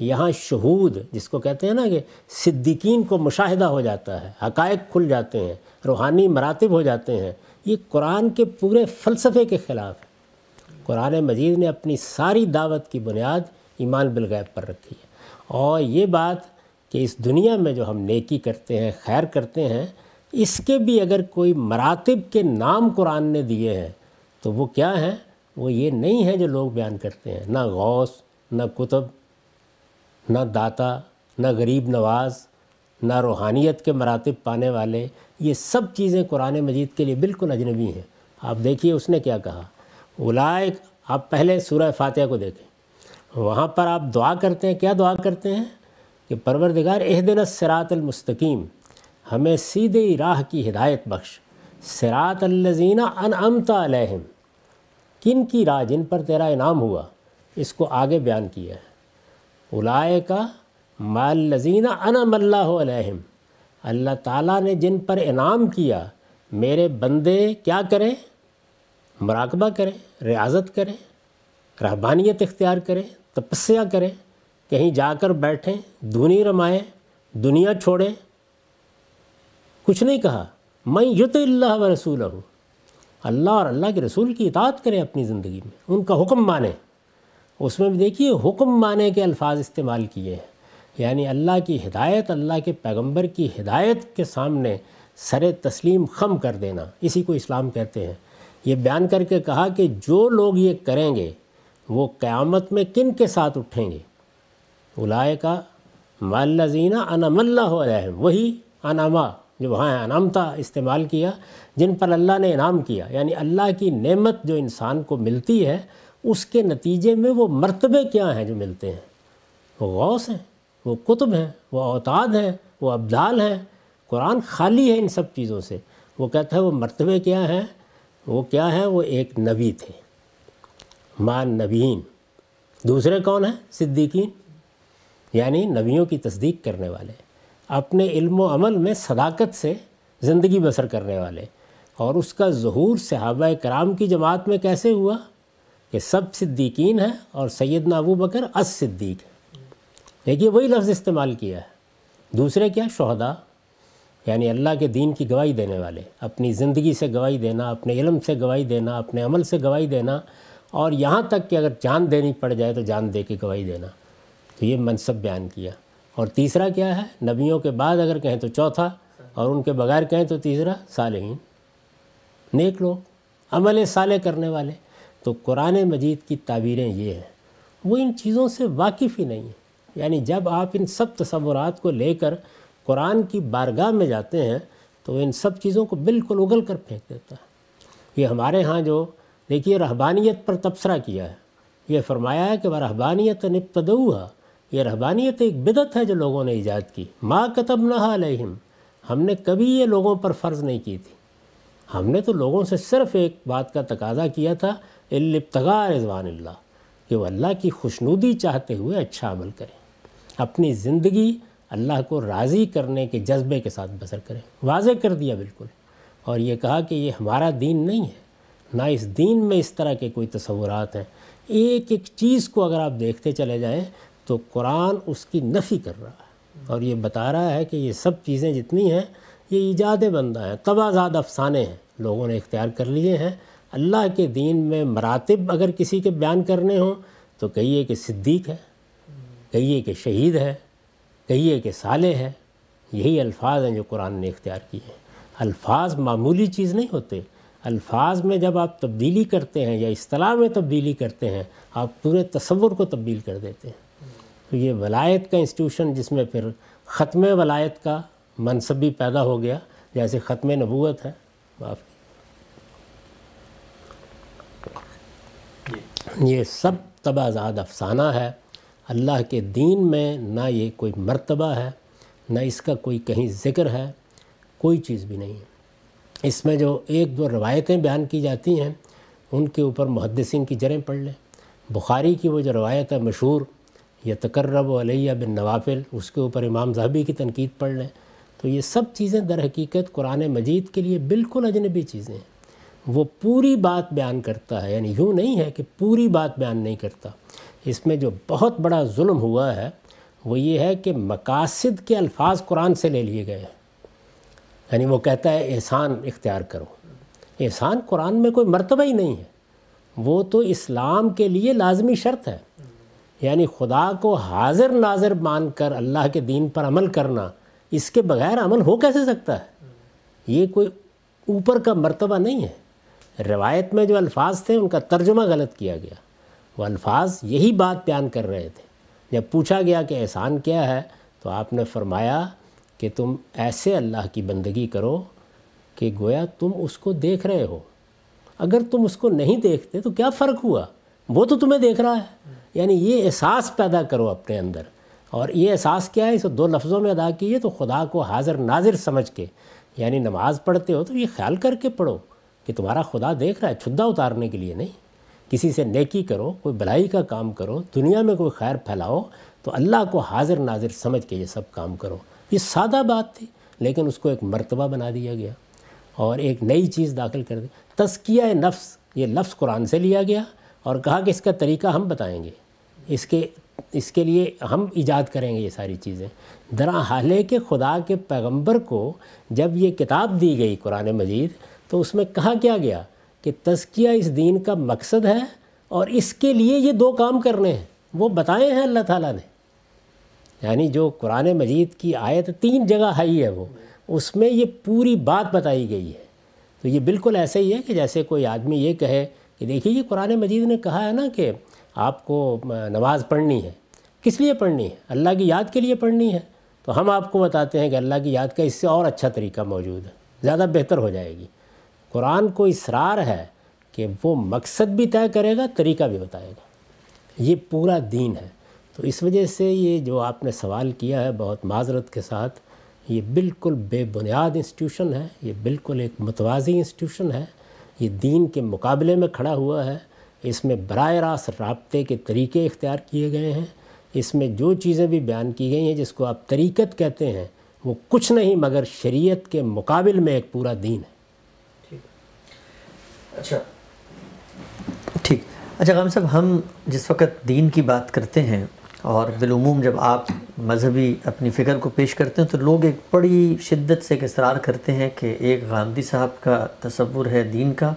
یہاں شہود جس کو کہتے ہیں نا کہ صدیقین کو مشاہدہ ہو جاتا ہے، حقائق کھل جاتے ہیں، روحانی مراتب ہو جاتے ہیں، یہ قرآن کے پورے فلسفے کے خلاف ہے۔ قرآن مجید نے اپنی ساری دعوت کی بنیاد ایمان بالغیب پر رکھی ہے۔ اور یہ بات کہ اس دنیا میں جو ہم نیکی کرتے ہیں، خیر کرتے ہیں، اس کے بھی اگر کوئی مراتب کے نام قرآن نے دیے ہیں، تو وہ کیا ہیں؟ وہ یہ نہیں ہے جو لوگ بیان کرتے ہیں۔ نہ غوث، نہ کتب نہ داتا، نہ غریب نواز، نہ روحانیت کے مراتب پانے والے، یہ سب چیزیں قرآن مجید کے لیے بالکل اجنبی ہیں۔ آپ دیکھیے اس نے کیا کہا۔ اولائک، آپ پہلے سورہ فاتحہ کو دیکھیں۔ وہاں پر آپ دعا کرتے ہیں۔ کیا دعا کرتے ہیں؟ کہ پروردگار دن سرات المستقیم، ہمیں سیدھے راہ کی ہدایت بخش۔ سرات الزینہ انعمتا علیہم، کن کی راہ جن پر تیرا انعام ہوا؟ اس کو آگے بیان کیا ہے۔ اولائے کا مال لذینہ انم اللہ علیہم۔ اللہ تعالیٰ نے جن پر انعام کیا، میرے بندے کیا کریں؟ مراقبہ کریں ریاضت کریں، رہبانیت اختیار کریں، تپسیا کریں، کہیں جا کر بیٹھیں دھنی رمائیں، دنیا چھوڑیں۔ کچھ نہیں کہا میں یت اللہ و رسول ہوں اللہ اور اللہ کے رسول کی اطاعت کریں اپنی زندگی میں، ان کا حکم مانیں۔ اس میں بھی دیکھیے حکم مانے کے الفاظ استعمال کیے ہیں۔ یعنی اللہ کی ہدایت، اللہ کے پیغمبر کی ہدایت کے سامنے سر تسلیم خم کر دینا، اسی کو اسلام کہتے ہیں۔ یہ بیان کر کے کہا کہ جو لوگ یہ کریں گے، وہ قیامت میں کن کے ساتھ اٹھیں گے؟ الائے کا مالزینہ انم اللہ علیہم، وہی انعما جو وہاں انعامتا استعمال کیا، جن پر اللہ نے انعام کیا۔ یعنی اللہ کی نعمت جو انسان کو ملتی ہے اس کے نتیجے میں وہ مرتبے کیا ہیں جو ملتے ہیں؟ وہ غوث ہیں، وہ کتب ہیں، وہ اوتاد ہیں، وہ ابدال ہیں۔ قرآن خالی ہے ان سب چیزوں سے۔ وہ کہتا ہے وہ مرتبے کیا ہیں؟ وہ کیا ہے وہ ایک نبی تھے۔ مان نبیین۔ دوسرے کون ہیں؟ صدیقین۔ یعنی نبیوں کی تصدیق کرنے والے۔ اپنے علم و عمل میں صداقت سے زندگی بسر کرنے والے۔ اور اس کا ظہور صحابہ کرام کی جماعت میں کیسے ہوا؟ کہ سب صدیقین ہیں اور سیدنا ابو بکر اس صدیق ہے دیکھیے، وہی لفظ استعمال کیا ہے۔ دوسرے کیا؟ شہدا یعنی اللہ کے دین کی گواہی دینے والے۔ اپنی زندگی سے گواہی دینا، اپنے علم سے گواہی دینا، اپنے عمل سے گواہی دینا۔ اور یہاں تک کہ اگر جان دینی پڑ جائے تو جان دے کے گواہی دینا۔ تو یہ منصب بیان کیا۔ اور تیسرا کیا ہے؟ نبیوں کے بعد اگر کہیں تو چوتھا، اور ان کے بغیر کہیں تو تیسرا، صالحین۔ نیک لوگ، عمل صالح کرنے والے۔ تو قرآن مجید کی تعبیریں یہ ہیں، وہ ان چیزوں سے واقف ہی نہیں ہیں۔ یعنی جب آپ ان سب تصورات کو لے کر قرآن کی بارگاہ میں جاتے ہیں، تو ان سب چیزوں کو بالکل اگل کر پھینک دیتا ہے۔ یہ ہمارے ہاں جو، دیکھیے، رہبانیت پر تبصرہ کیا ہے۔ یہ فرمایا ہے کہ وہ رہبانیت نبتدعا یہ رہبانیت ایک بدت ہے جو لوگوں نے ایجاد کی۔ ما کتب نہ علیہم ہم نے کبھی یہ لوگوں پر فرض نہیں کی تھی۔ ہم نے تو لوگوں سے صرف ایک بات کا تقاضا کیا تھا البتغاء رضوان اللہ۔ کہ وہ اللہ کی خوشنودی چاہتے ہوئے اچھا عمل کریں اپنی زندگی اللہ کو راضی کرنے کے جذبے کے ساتھ بسر کریں واضح کر دیا بالکل۔ اور یہ کہا کہ یہ ہمارا دین نہیں ہے۔ نہ اس دین میں اس طرح کے کوئی تصورات ہیں۔ ایک ایک چیز کو اگر آپ دیکھتے چلے جائیں تو قرآن اس کی نفی کر رہا ہے۔ اور یہ بتا رہا ہے کہ یہ سب چیزیں جتنی ہیں، یہ ایجاد بندہ ہیں تبازاد افسانے ہیں۔ لوگوں نے اختیار کر لیے ہیں۔ اللہ کے دین میں مراتب اگر کسی کے بیان کرنے ہوں تو کہیے کہ صدیق ہے، کہیے کہ شہید ہے، کہیے کہ صالح ہے۔ یہی الفاظ ہیں جو قرآن نے اختیار کیے ہیں۔ الفاظ معمولی چیز نہیں ہوتے۔ الفاظ میں جب آپ تبدیلی کرتے ہیں یا اصطلاح میں تبدیلی کرتے ہیں، آپ پورے تصور کو تبدیل کر دیتے ہیں۔ تو یہ ولایت کا انسٹیٹیوشن جس میں پھر ختم ولایت کا منصب بھی پیدا ہو گیا، جیسے ختم نبوت ہے۔ معاف یہ سب تبازاد افسانہ ہے۔ اللہ کے دین میں نہ یہ کوئی مرتبہ ہے، نہ اس کا کوئی کہیں ذکر ہے، کوئی چیز بھی نہیں۔ ہے اس میں جو ایک دو روایتیں بیان کی جاتی ہیں، ان کے اوپر محدثین کی جریں پڑھ لیں۔ بخاری کی وہ جو روایت ہے مشہور یا تقرب و علیہ بن نوافل، اس کے اوپر امام صاحبی کی تنقید پڑھ لیں۔ تو یہ سب چیزیں در حقیقت قرآن مجید کے لیے بالکل اجنبی چیزیں ہیں۔ وہ پوری بات بیان کرتا ہے یعنی یوں نہیں ہے کہ پوری بات بیان نہیں کرتا۔ اس میں جو بہت بڑا ظلم ہوا ہے، وہ یہ ہے کہ مقاصد کے الفاظ قرآن سے لے لیے گئے ہیں۔ یعنی وہ کہتا ہے، احسان اختیار کرو۔ احسان قرآن میں کوئی مرتبہ ہی نہیں ہے۔ وہ تو اسلام کے لیے لازمی شرط ہے۔ یعنی خدا کو حاضر ناظر مان کر اللہ کے دین پر عمل کرنا، اس کے بغیر عمل ہو کیسے سکتا ہے؟ یہ کوئی اوپر کا مرتبہ نہیں ہے۔ روایت میں جو الفاظ تھے، ان کا ترجمہ غلط کیا گیا۔ وہ الفاظ یہی بات بیان کر رہے تھے۔ جب پوچھا گیا کہ احسان کیا ہے، تو آپ نے فرمایا کہ تم ایسے اللہ کی بندگی کرو کہ گویا تم اس کو دیکھ رہے ہو۔ اگر تم اس کو نہیں دیکھتے تو کیا فرق ہوا؟ وہ تو تمہیں دیکھ رہا ہے۔ یعنی یہ احساس پیدا کرو اپنے اندر۔ اور یہ احساس کیا ہے؟ اسے دو لفظوں میں ادا کیے تو خدا کو حاضر ناظر سمجھ کے یعنی نماز پڑھتے ہو تو یہ خیال کر کے پڑھو۔ کہ تمہارا خدا دیکھ رہا ہے چھدا اتارنے کے لیے نہیں۔ کسی سے نیکی کرو، کوئی بلائی کا کام کرو، دنیا میں کوئی خیر پھیلاؤ، تو اللہ کو حاضر ناظر سمجھ کے یہ سب کام کرو۔ یہ سادہ بات تھی، لیکن اس کو ایک مرتبہ بنا دیا گیا۔ اور ایک نئی چیز داخل کر دی۔ تزکیہ نفس، یہ لفظ قرآن سے لیا گیا اور کہا کہ اس کا طریقہ ہم بتائیں گے۔ اس کے اس کے لیے ہم ایجاد کریں گے یہ ساری چیزیں۔ درا حالے کے خدا کے پیغمبر کو جب یہ کتاب دی گئی قرآن مجید تو اس میں کہا کیا گیا کہ تزکیہ اس دین کا مقصد ہے اور اس کے لیے یہ دو کام کرنے ہیں۔ وہ بتائے ہیں اللہ تعالیٰ نے۔ یعنی جو قرآن مجید کی آیت تین جگہ آئی ہے وہ، اس میں یہ پوری بات بتائی گئی ہے۔ تو یہ بالکل ایسے ہی ہے کہ جیسے کوئی آدمی یہ کہے کہ دیکھیے یہ قرآن مجید نے کہا ہے نا کہ آپ کو نماز پڑھنی ہے۔ کس لیے پڑھنی ہے؟ اللہ کی یاد کے لیے پڑھنی ہے۔ تو ہم آپ کو بتاتے ہیں کہ اللہ کی یاد کا اس سے اور اچھا طریقہ موجود ہے۔ زیادہ بہتر ہو جائے گی۔ قرآن کو اصرار ہے کہ وہ مقصد بھی طے کرے گا، طریقہ بھی بتائے گا۔ یہ پورا دین ہے۔ تو اس وجہ سے یہ جو آپ نے سوال کیا ہے بہت معذرت کے ساتھ، یہ بالکل بے بنیاد انسٹیٹیوشن ہے، یہ بالکل ایک متوازی انسٹیٹیوشن ہے۔ یہ دین کے مقابلے میں کھڑا ہوا ہے۔ اس میں براہ راست رابطے کے طریقے اختیار کیے گئے ہیں۔ اس میں جو چیزیں بھی بیان کی گئی ہیں، جس کو آپ طریقت کہتے ہیں، وہ کچھ نہیں مگر شریعت کے مقابل میں ایک پورا دین ہے۔ اچھا۔ ٹھیک۔ اچھا غام صاحب، ہم جس وقت دین کی بات کرتے ہیں اور بالعموم جب آپ مذہبی اپنی فکر کو پیش کرتے ہیں تو لوگ ایک بڑی شدت سے ایک اصرار کرتے ہیں کہ ایک غامدی صاحب کا تصور ہے دین کا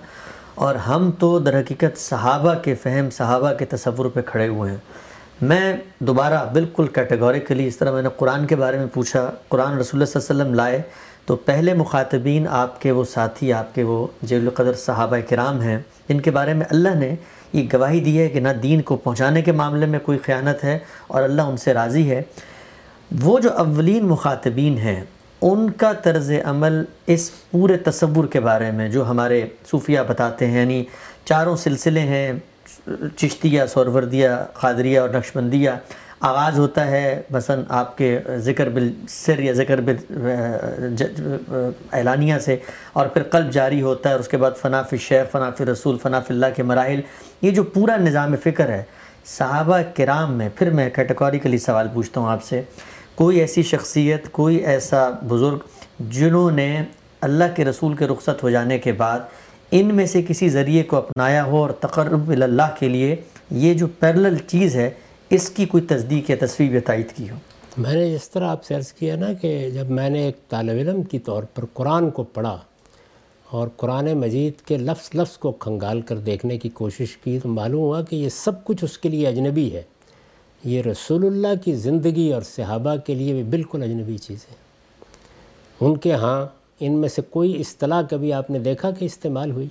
اور ہم تو در حقیقت صحابہ کے فہم، صحابہ کے تصور پہ کھڑے ہوئے ہیں۔ میں دوبارہ بالکل کیٹیگوریکلی اس طرح میں نے قرآن کے بارے میں پوچھا، قرآن رسول اللہ صلی اللہ علیہ وسلم لائے تو پہلے مخاطبین آپ کے وہ ساتھی، آپ کے وہ جیل القدر صحابہ کرام ہیں جن کے بارے میں اللہ نے یہ گواہی دی ہے کہ نہ دین کو پہنچانے کے معاملے میں کوئی خیانت ہے اور اللہ ان سے راضی ہے۔ وہ جو اولین مخاطبین ہیں، ان کا طرز عمل اس پورے تصور کے بارے میں جو ہمارے صوفیہ بتاتے ہیں یعنی چاروں سلسلے ہیں، چشتیہ، سوروردیہ، قادریہ اور نقشبندیہ آغاز ہوتا ہے، مثلا آپ کے ذکر بالسر یا ذکر بال اعلانیہ سے اور پھر قلب جاری ہوتا ہے اور اس کے بعد فناف شیخ فناف رسول فناف اللہ کے مراحل، یہ جو پورا نظام فکر ہے، صحابہ کرام میں، پھر میں کیٹیگوریکلی سوال پوچھتا ہوں آپ سے، کوئی ایسی شخصیت، کوئی ایسا بزرگ جنہوں نے اللہ کے رسول کے رخصت ہو جانے کے بعد ان میں سے کسی ذریعے کو اپنایا ہو اور تقرب اللہ کے لیے یہ جو پیرلل چیز ہے اس کی کوئی تصدیق یا تصویر تائید کی ہو؟ میں نے جس طرح آپ سے عرض کیا نا کہ جب میں نے ایک طالب علم کی طور پر قرآن کو پڑھا اور قرآن مجید کے لفظ لفظ کو کھنگال کر دیکھنے کی کوشش کی تو معلوم ہوا کہ یہ سب کچھ اس کے لیے اجنبی ہے۔ یہ رسول اللہ کی زندگی اور صحابہ کے لیے بھی بالکل اجنبی چیز ہے۔ ان کے ہاں ان میں سے کوئی اصطلاح کبھی آپ نے دیکھا کہ استعمال ہوئی؟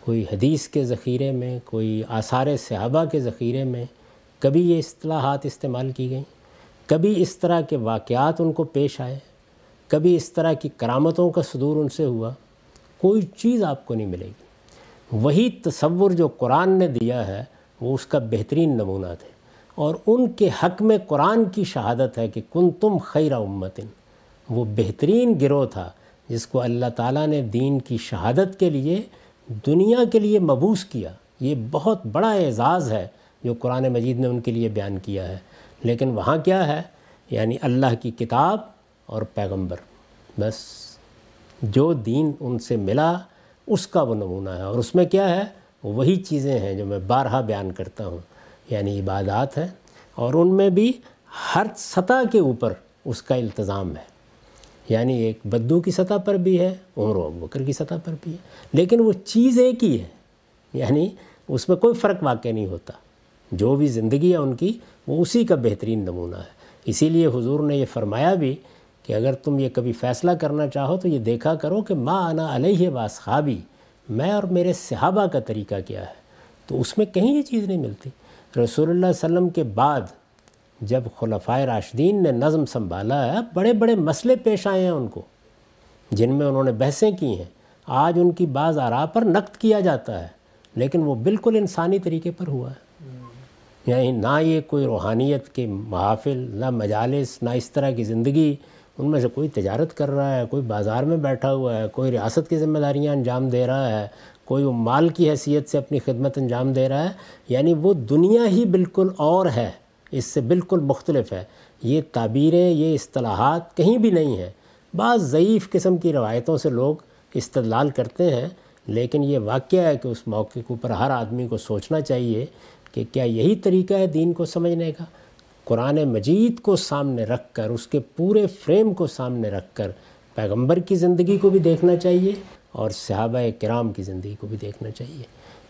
کوئی حدیث کے ذخیرے میں، کوئی آثار صحابہ کے ذخیرے میں کبھی یہ اصطلاحات استعمال کی گئیں، کبھی اس طرح کے واقعات ان کو پیش آئے، کبھی اس طرح کی کرامتوں کا صدور ان سے ہوا، کوئی چیز آپ کو نہیں ملے گی۔ وہی تصور جو قرآن نے دیا ہے، وہ اس کا بہترین نمونہ تھے۔ اور ان کے حق میں قرآن کی شہادت ہے کہ کن تم خیر امتن، وہ بہترین گروہ تھا جس کو اللہ تعالیٰ نے دین کی شہادت کے لیے، دنیا کے لیے مبوس کیا۔ یہ بہت بڑا اعزاز ہے جو قرآن مجید نے ان کے لیے بیان کیا ہے۔ لیکن وہاں کیا ہے؟ یعنی اللہ کی کتاب اور پیغمبر۔ بس جو دین ان سے ملا، اس کا وہ نمونہ ہے۔ اور اس میں کیا ہے؟ وہی چیزیں ہیں جو میں بارہا بیان کرتا ہوں۔ یعنی عبادات ہیں۔ اور ان میں بھی ہر سطح کے اوپر اس کا التظام ہے۔ یعنی ایک بدو کی سطح پر بھی ہے عمر و بکر کی سطح پر بھی ہے۔ لیکن وہ چیز ایک ہی ہے۔ یعنی اس میں کوئی فرق واقع نہیں ہوتا۔ جو بھی زندگی ہے ان کی، وہ اسی کا بہترین نمونہ ہے۔ اسی لیے حضور نے یہ فرمایا بھی کہ اگر تم یہ کبھی فیصلہ کرنا چاہو تو یہ دیکھا کرو کہ ماں آنا علیہ خوابی میں اور میرے صحابہ کا طریقہ کیا ہے۔ تو اس میں کہیں یہ چیز نہیں ملتی۔ رسول اللہ علیہ وسلم کے بعد جب خلفۂ راشدین نے نظم سنبھالا ہے بڑے بڑے مسئلے پیش آئے ہیں ان کو، جن میں انہوں نے بحثیں کی ہیں۔ آج ان کی بعض آراء پر نقد کیا جاتا ہے، لیکن وہ بالکل انسانی طریقے پر ہوا ہے۔ یعنی نہ یہ کوئی روحانیت کے محافل، نہ مجالس، نہ اس طرح کی زندگی ان میں سے کوئی تجارت کر رہا ہے، کوئی بازار میں بیٹھا ہوا ہے، کوئی ریاست کی ذمہ داریاں انجام دے رہا ہے، کوئی مال کی حیثیت سے اپنی خدمت انجام دے رہا ہے یعنی وہ دنیا ہی بالکل اور ہے، اس سے بالکل مختلف ہے۔ یہ تعبیریں، یہ اصطلاحات کہیں بھی نہیں ہیں۔ بعض ضعیف قسم کی روایتوں سے لوگ استدلال کرتے ہیں، لیکن یہ واقعہ ہے کہ اس موقع کے اوپر ہر آدمی کو سوچنا چاہیے کہ کیا یہی طریقہ ہے دین کو سمجھنے کا؟ قرآن مجید کو سامنے رکھ کر، اس کے پورے فریم کو سامنے رکھ کر پیغمبر کی زندگی کو بھی دیکھنا چاہیے اور صحابہ کرام کی زندگی کو بھی دیکھنا چاہیے۔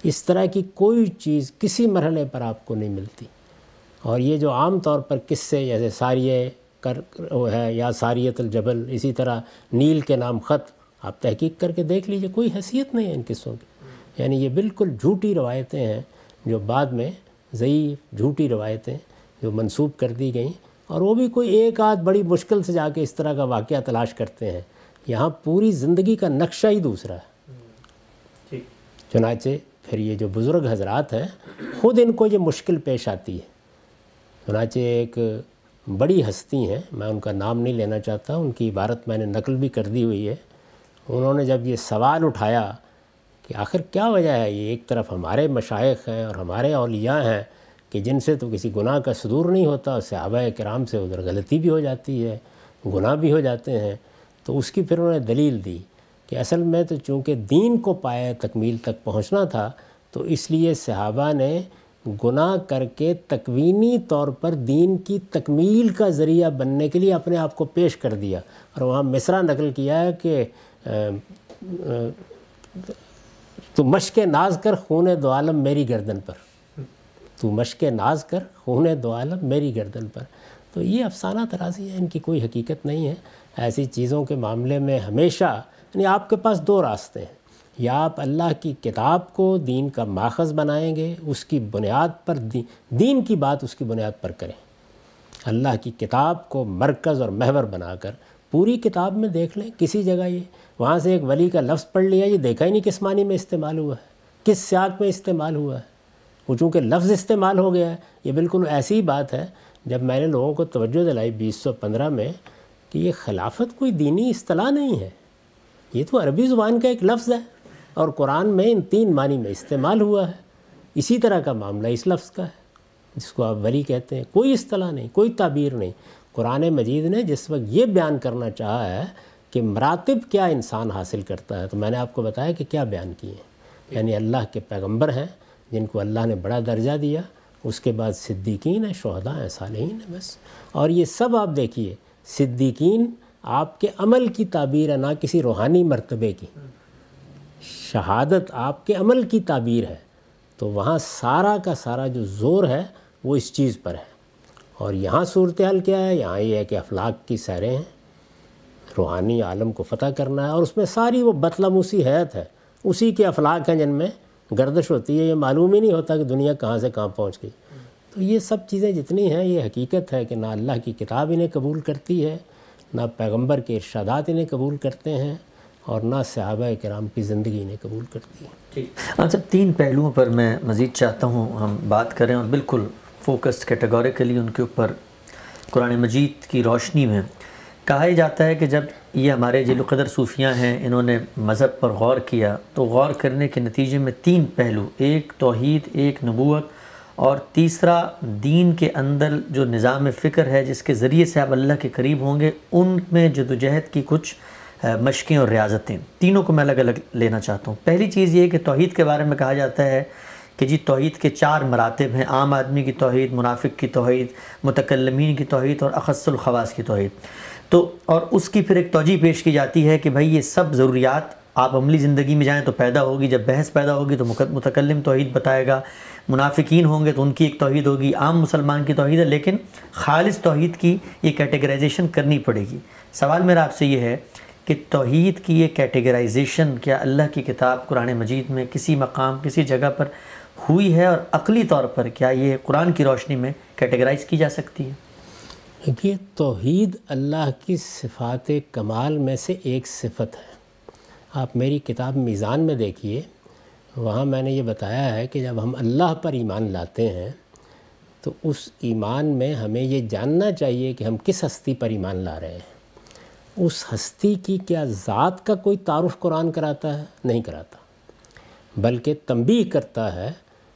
اس طرح کی کوئی چیز کسی مرحلے پر آپ کو نہیں ملتی۔ اور یہ جو عام طور پر قصے جیسے ساریہ کر، وہ ہے، یا ساریت الجبل، اسی طرح نیل کے نام خط، آپ تحقیق کر کے دیکھ لیجیے، کوئی حیثیت نہیں ہے ان قصوں کی۔ یعنی یہ بالکل جھوٹی روایتیں ہیں۔ جو بعد میں ضعیف جھوٹی روایتیں جو منسوب کر دی گئیں اور وہ بھی کوئی ایک آدھ بڑی مشکل سے جا کے اس طرح کا واقعہ تلاش کرتے ہیں۔ یہاں پوری زندگی کا نقشہ ہی دوسرا ہے۔ چنانچہ پھر یہ جو بزرگ حضرات ہیں خود ان کو یہ مشکل پیش آتی ہے۔ چنانچہ ایک بڑی ہستی ہیں میں ان کا نام نہیں لینا چاہتا ان کی عبارت میں نے نقل بھی کر دی ہوئی ہے۔ انہوں نے جب یہ سوال اٹھایا کہ آخر کیا وجہ ہے؟ یہ ایک طرف ہمارے مشائق ہیں اور ہمارے اولیاء ہیں کہ جن سے تو کسی گناہ کا صدور نہیں ہوتا اور صحابہ کرام سے ادھر غلطی بھی ہو جاتی ہے، گناہ بھی ہو جاتے ہیں۔ تو اس کی پھر انہوں نے دلیل دی کہ اصل میں تو چونکہ دین کو پایا تکمیل تک پہنچنا تھا، تو اس لیے صحابہ نے گناہ کر کے تکوینی طور پر دین کی تکمیل کا ذریعہ بننے کے لیے اپنے آپ کو پیش کر دیا۔ اور وہاں مصرع نقل کیا ہے کہ تو مشق ناز کر خون دو عالم میری گردن پر۔ تو مشق ناز کر خون دو عالم میری گردن پر۔ تو یہ افسانہ ترازی ہے، ان کی کوئی حقیقت نہیں ہے۔ ایسی چیزوں کے معاملے میں ہمیشہ یعنی آپ کے پاس دو راستے ہیں۔ یا آپ اللہ کی کتاب کو دین کا ماخذ بنائیں گے، اس کی بنیاد پر دین کی بات اس کی بنیاد پر کریں۔ اللہ کی کتاب کو مرکز اور محور بنا کر پوری کتاب میں دیکھ لیں، کسی جگہ یہ وہاں سے ایک ولی کا لفظ پڑھ لیا، یہ دیکھا ہی نہیں کس معنی میں استعمال ہوا ہے کس سیاق میں استعمال ہوا۔ ہے وہ چونکہ لفظ استعمال ہو گیا ہے یہ بالکل ایسی ہی بات ہے، جب میں نے لوگوں کو توجہ دلائی بیس سو پندرہ میں کہ یہ خلافت کوئی دینی اصطلاح نہیں ہے۔ یہ تو عربی زبان کا ایک لفظ ہے اور قرآن میں ان تین معنی میں استعمال ہوا ہے۔ اسی طرح کا معاملہ اس لفظ کا ہے، جس کو آپ ولی کہتے ہیں۔ کوئی اصطلاح نہیں، کوئی تعبیر نہیں۔ قرآن مجید نے جس وقت یہ بیان کرنا چاہا ہے کہ مراتب کیا انسان حاصل کرتا ہے، تو میں نے آپ کو بتایا کہ کیا بیان کیے ہیں۔ یعنی اللہ کے پیغمبر ہیں، جن کو اللہ نے بڑا درجہ دیا، اس کے بعد صدیقین ہیں، شہداء ہیں، صالحین ہیں، بس۔ اور یہ سب آپ دیکھیے، صدیقین آپ کے عمل کی تعبیر ہے، نہ کسی روحانی مرتبے کی۔ شہادت آپ کے عمل کی تعبیر ہے، تو وہاں سارا کا سارا جو زور ہے، وہ اس چیز پر ہے۔ اور یہاں صورتحال کیا ہے؟ یہاں یہ ہے کہ افلاق کی سیریں ہیں۔ روحانی عالم کو فتح کرنا ہے اور اس میں ساری وہ بطلموسی حیت ہے، اسی کے افلاق ہیں جن میں گردش ہوتی ہے، یہ معلوم ہی نہیں ہوتا کہ دنیا کہاں سے کہاں پہنچ گئی۔ تو یہ سب چیزیں جتنی ہیں، یہ حقیقت ہے کہ نہ اللہ کی کتاب انہیں قبول کرتی ہے، نہ پیغمبر کے ارشادات انہیں قبول کرتے ہیں اور نہ صحابہ کرام کی زندگی انہیں قبول کرتی ہے۔ اچھا تین پہلوؤں پر میں مزید چاہتا ہوں ہم بات کریں اور بالکل فوکسڈ کیٹیگوریکلی ان کے اوپر قرآن مجید کی روشنی میں کہا ہی جاتا ہے کہ جب یہ ہمارے جل قدر صوفیاں ہیں، انہوں نے مذہب پر غور کیا، تو غور کرنے کے نتیجے میں تین پہلو، ایک توحید، ایک نبوت اور تیسرا دین کے اندر جو نظام فکر ہے، جس کے ذریعے سے آپ اللہ کے قریب ہوں گے، ان میں جدوجہد کی کچھ مشقیں اور ریاضتیں۔ تینوں کو میں الگ الگ لینا چاہتا ہوں۔ پہلی چیز یہ کہ توحید کے بارے میں کہا جاتا ہے کہ جی توحید کے چار مراتب ہیں، عام آدمی کی توحید، منافق کی توحید، متکلمین کی توحید اور اخص الخواص کی توحید۔ تو اور اس کی پھر ایک توجہ پیش کی جاتی ہے کہ بھائی یہ سب ضروریات آپ عملی زندگی میں جائیں تو پیدا ہوگی، جب بحث پیدا ہوگی تو متکلم توحید بتائے گا، منافقین ہوں گے تو ان کی ایک توحید ہوگی، عام مسلمان کی توحید ہے، لیکن خالص توحید کی یہ کیٹیگرائزیشن کرنی پڑے گی۔ سوال میرا آپ سے یہ ہے کہ توحید کی یہ کیٹیگرائزیشن کیا اللہ کی کتاب قرآن مجید میں کسی مقام، کسی جگہ پر ہوئی ہے؟ اور عقلی طور پر کیا یہ قرآن کی روشنی میں کیٹیگرائز کی جا سکتی ہے؟ دیکھیے، توحید اللہ کی صفات کمال میں سے ایک صفت ہے۔ آپ میری کتاب میزان میں دیکھیے، وہاں میں نے یہ بتایا ہے کہ جب ہم اللہ پر ایمان لاتے ہیں، تو اس ایمان میں ہمیں یہ جاننا چاہیے کہ ہم کس ہستی پر ایمان لا رہے ہیں۔ اس ہستی کی کیا ذات کا کوئی تعارف قرآن کراتا ہے؟ نہیں کراتا، بلکہ تنبیہ کرتا ہے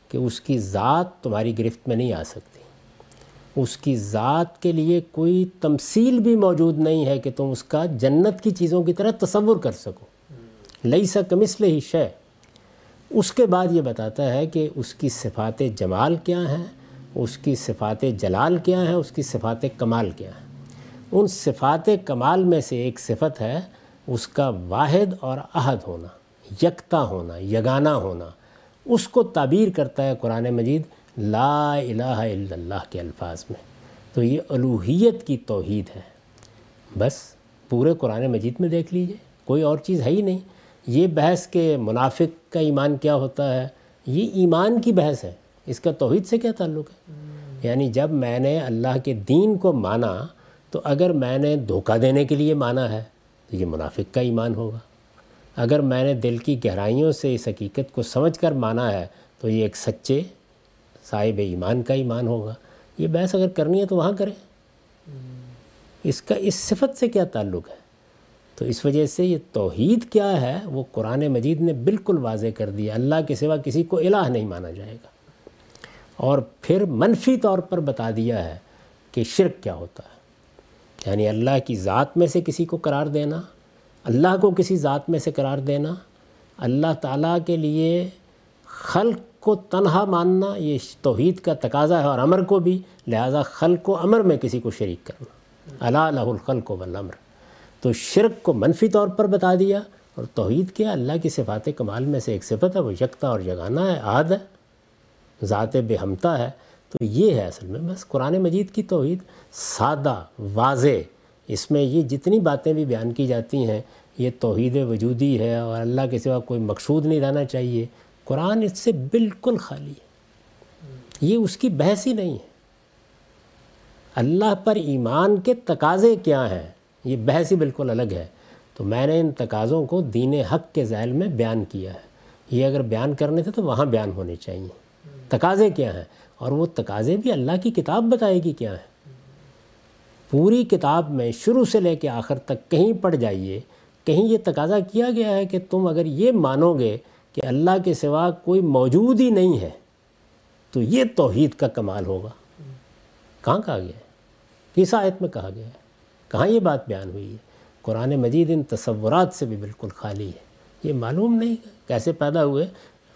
کہ اس کی ذات تمہاری گرفت میں نہیں آ سکتی۔ اس کی ذات کے لیے کوئی تمثیل بھی موجود نہیں ہے کہ تم اس کا جنت کی چیزوں کی طرح تصور کر سکو۔ لئی سا کمسل ہی شے اس کے بعد یہ بتاتا ہے کہ اس کی صفات جمال کیا ہیں، اس کی صفات جلال کیا ہیں، اس کی صفات کمال کیا ہیں۔ ان صفات کمال میں سے ایک صفت ہے، اس کا واحد اور عہد ہونا، یکتا ہونا، یگانہ ہونا۔ اس کو تعبیر کرتا ہے قرآن مجید لا الہ الا اللہ کے الفاظ میں۔ تو یہ الوحیت کی توحید ہے۔ بس پورے قرآن مجید میں دیکھ لیجیے، کوئی اور چیز ہے ہی نہیں۔ یہ بحث کے منافق کا ایمان کیا ہوتا ہے، یہ ایمان کی بحث ہے۔ اس کا توحید سے کیا تعلق ہے؟ یعنی جب میں نے اللہ کے دین کو مانا، تو اگر میں نے دھوکہ دینے کے لیے مانا ہے، تو یہ منافق کا ایمان ہوگا۔ اگر میں نے دل کی گہرائیوں سے اس حقیقت کو سمجھ کر مانا ہے، تو یہ ایک سچے صاحب ایمان کا ایمان ہوگا۔ یہ بحث اگر کرنی ہے تو وہاں کریں۔ اس کا، اس صفت سے کیا تعلق ہے؟ تو اس وجہ سے یہ توحید کیا ہے؟ وہ قرآن مجید نے بالکل واضح کر دیا اللہ کے سوا کسی کو الہ نہیں مانا جائے گا۔ اور پھر منفی طور پر بتا دیا ہے کہ شرک کیا ہوتا ہے۔ یعنی اللہ کی ذات میں سے کسی کو قرار دینا، اللہ کو کسی ذات میں سے قرار دینا، اللہ تعالیٰ کے لیے خلق کو تنہا ماننا یہ توحید کا تقاضا ہے اور امر کو بھی، لہٰذا خلق و امر میں کسی کو شریک کرنا۔ اللہ الہ الخلق و والامر۔ تو شرک کو منفی طور پر بتا دیا اور توحید کیا اللہ کی صفات کمال میں سے ایک صفت ہے، وہ یکتا اور جگانا ہے، عاد ہے، ذات بے ہمتا ہے۔ تو یہ ہے اصل میں بس قرآن مجید کی توحید۔ سادہ، واضح، اس میں یہ جتنی باتیں بھی بیان کی جاتی ہیں، یہ توحید وجودی ہے اور اللہ کے سوا کوئی مقصود نہیں رہنا چاہیے۔ قرآن اس سے بالکل خالی ہے۔ یہ اس کی بحث ہی نہیں ہے۔ اللہ پر ایمان کے تقاضے کیا ہیں؟ یہ بحث ہی بالکل الگ ہے۔ تو میں نے ان تقاضوں کو دین حق کے ذیل میں بیان کیا ہے۔ یہ اگر بیان کرنے تھے تو وہاں بیان ہونے چاہیے۔ تقاضے کیا ہیں؟ اور وہ تقاضے بھی اللہ کی کتاب بتائے گی کیا ہے پوری کتاب میں شروع سے لے کے آخر تک کہیں پڑھ جائیے، کہیں یہ تقاضا کیا گیا ہے کہ تم اگر یہ مانو گے کہ اللہ کے سوا کوئی موجود ہی نہیں ہے، تو یہ توحید کا کمال ہوگا۔ کہاں کہا گیا ہے؟ کس آیت میں کہا گیا ہے؟ کہاں یہ بات بیان ہوئی ہے؟ قرآن مجید ان تصورات سے بھی بالکل خالی ہے۔ یہ معلوم نہیں کیسے پیدا ہوئے۔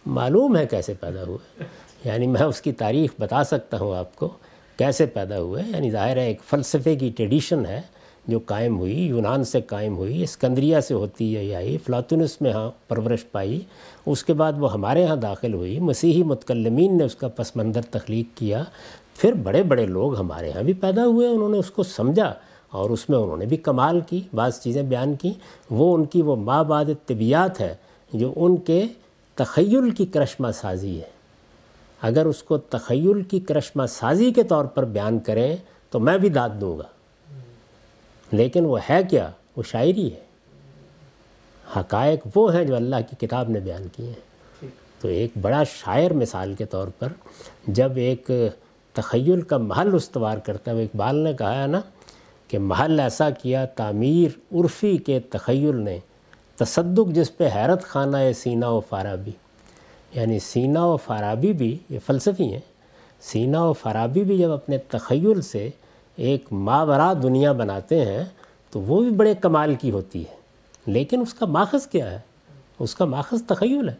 معلوم ہے کیسے پیدا ہوئے۔ یعنی میں اس کی تاریخ بتا سکتا ہوں آپ کو کیسے پیدا ہوئے۔ یعنی ظاہر ہے ایک فلسفے کی ٹریڈیشن ہے۔ جو قائم ہوئی، یونان سے قائم ہوئی، اسکندریہ سے ہوتی ہے آئی فلاطنس میں ہاں پرورش پائی، اس کے بعد وہ ہمارے ہاں داخل ہوئی، مسیحی متکلمین نے اس کا پس منظر تخلیق کیا، پھر بڑے بڑے لوگ ہمارے ہاں بھی پیدا ہوئے، انہوں نے اس کو سمجھا اور اس میں انہوں نے بھی کمال کی، بعض چیزیں بیان کی، وہ ان کی وہ ماں بعد طبیعت ہے جو ان کے تخیل کی کرشمہ سازی ہے۔ اگر اس کو تخیل کی کرشمہ سازی کے طور پر بیان کریں تو میں بھی داد دوں گا۔ لیکن وہ ہے کیا؟ وہ شاعری ہے۔ حقائق وہ ہیں جو اللہ کی کتاب نے بیان کیے ہیں۔ تو ایک بڑا شاعر مثال کے طور پر جب ایک تخیل کا محل استوار کرتا ہے، وہ اقبال نے کہا ہے نا کہ محل ایسا کیا، تعمیر عرفی کے تخیل نے تصدق جس پہ حیرت خانہ ہے، سینہ و فارابی۔ یعنی سینہ و فارابی بھی یہ فلسفی ہیں۔ سینہ و فارابی بھی جب اپنے تخیل سے ایک ماورا دنیا بناتے ہیں، تو وہ بھی بڑے کمال کی ہوتی ہے۔ لیکن اس کا ماخذ کیا ہے؟ اس کا ماخذ تخیل ہے۔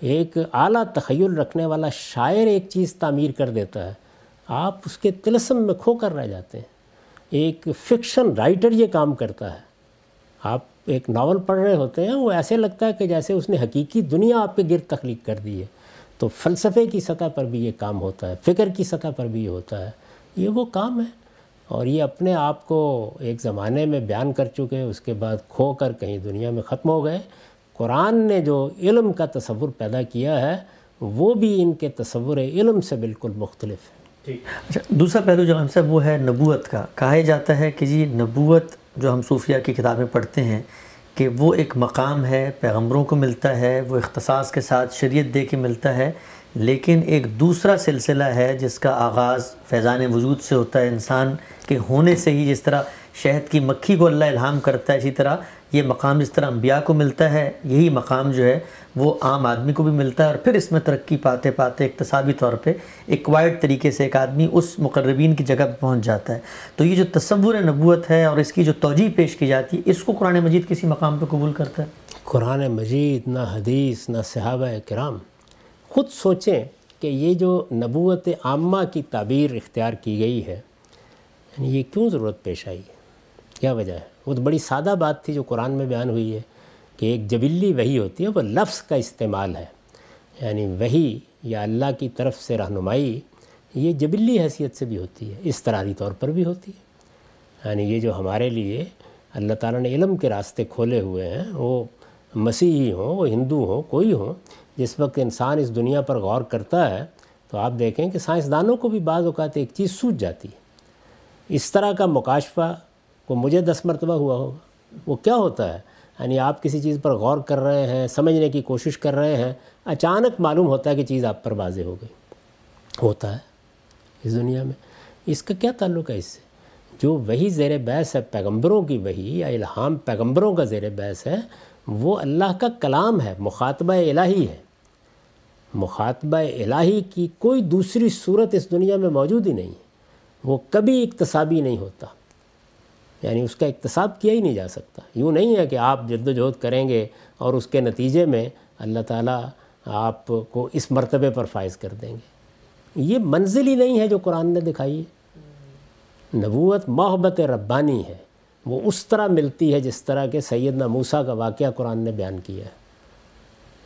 ایک اعلیٰ تخیل رکھنے والا شاعر ایک چیز تعمیر کر دیتا ہے۔ آپ اس کے تلسم میں کھو کر رہ جاتے ہیں۔ ایک فکشن رائٹر یہ کام کرتا ہے۔ آپ ایک ناول پڑھ رہے ہوتے ہیں، وہ ایسے لگتا ہے کہ جیسے اس نے حقیقی دنیا آپ کے گرد تخلیق کر دی ہے۔ تو فلسفے کی سطح پر بھی یہ کام ہوتا ہے، فکر کی سطح پر بھی یہ ہوتا ہے۔ یہ وہ کام ہے۔ اور یہ اپنے آپ کو ایک زمانے میں بیان کر چکے اس کے بعد کھو کر کہیں دنیا میں ختم ہو گئے۔ قرآن نے جو علم کا تصور پیدا کیا ہے وہ بھی ان کے تصور علم سے بالکل مختلف ہے۔ اچھا دوسرا پہلو جو ہم صاحب وہ ہے نبوت کا۔ کہا جاتا ہے کہ جی نبوت جو ہم صوفیہ کی کتابیں پڑھتے ہیں کہ وہ ایک مقام ہے پیغمبروں کو ملتا ہے وہ اختصاص کے ساتھ شریعت دے کے ملتا ہے۔ لیکن ایک دوسرا سلسلہ ہے جس کا آغاز فیضان وجود سے ہوتا ہے انسان کے ہونے سے ہی جس طرح شہد کی مکھی کو اللہ الہام کرتا ہے، اسی طرح یہ مقام جس طرح انبیاء کو ملتا ہے، یہی مقام جو ہے وہ عام آدمی کو بھی ملتا ہے۔ اور پھر اس میں ترقی پاتے پاتے اقتصابی طور پہ ایک وائڈ طریقے سے ایک آدمی اس مقربین کی جگہ پہ پہنچ جاتا ہے۔ تو یہ جو تصور نبوت ہے اور اس کی جو توجہ پیش کی جاتی ہے، اس کو قرآن مجید کسی مقام پہ قبول کرتا ہے؟ قرآن مجید، نہ حدیث، نہ صحابہ کرام۔ خود سوچیں کہ یہ جو نبوت عامہ کی تعبیر اختیار کی گئی ہے یعنی یہ کیوں ضرورت پیش آئی؟ ہے کیا وجہ ہے؟ وہ تو بڑی سادہ بات تھی جو قرآن میں بیان ہوئی ہے کہ ایک جبلی وہی ہوتی ہے، وہ لفظ کا استعمال ہے۔ یعنی وہی یا اللہ کی طرف سے رہنمائی، یہ جبلی حیثیت سے بھی ہوتی ہے استراری طور پر بھی ہوتی ہے۔ یعنی یہ جو ہمارے لیے اللہ تعالیٰ نے علم کے راستے کھولے ہوئے ہیں، وہ مسیحی ہوں، وہ ہندو ہوں، کوئی ہوں، جس وقت انسان اس دنیا پر غور کرتا ہے تو آپ دیکھیں کہ سائنسدانوں کو بھی بعض اوقات ایک چیز سوچ جاتی ہے۔ اس طرح کا مکاشفہ کو مجھے دس مرتبہ ہوا ہوگا وہ کیا ہوتا ہے؟ یعنی آپ کسی چیز پر غور کر رہے ہیں، سمجھنے کی کوشش کر رہے ہیں، اچانک معلوم ہوتا ہے کہ چیز آپ پر واضح ہو گئی۔ ہوتا ہے اس دنیا میں۔ اس کا کیا تعلق ہے اس سے؟ جو وہی زیر بیس ہے، پیغمبروں کی وہی یا الہام پیغمبروں کا زیر بیس ہے، وہ اللہ کا کلام ہے، مخاطبہ الہی ہے۔ مخاطبہ الہی کی کوئی دوسری صورت اس دنیا میں موجود ہی نہیں ہے۔ وہ کبھی اقتصابی نہیں ہوتا۔ یعنی اس کا اقتصاب کیا ہی نہیں جا سکتا۔ یوں نہیں ہے کہ آپ جد و جہد کریں گے اور اس کے نتیجے میں اللہ تعالیٰ آپ کو اس مرتبے پر فائز کر دیں گے۔ یہ منزل ہی نہیں ہے جو قرآن نے دکھائی۔ ہے نبوت محبت ربانی ہے۔ وہ اس طرح ملتی ہے جس طرح کہ سیدنا موسیٰ کا واقعہ قرآن نے بیان کیا ہے۔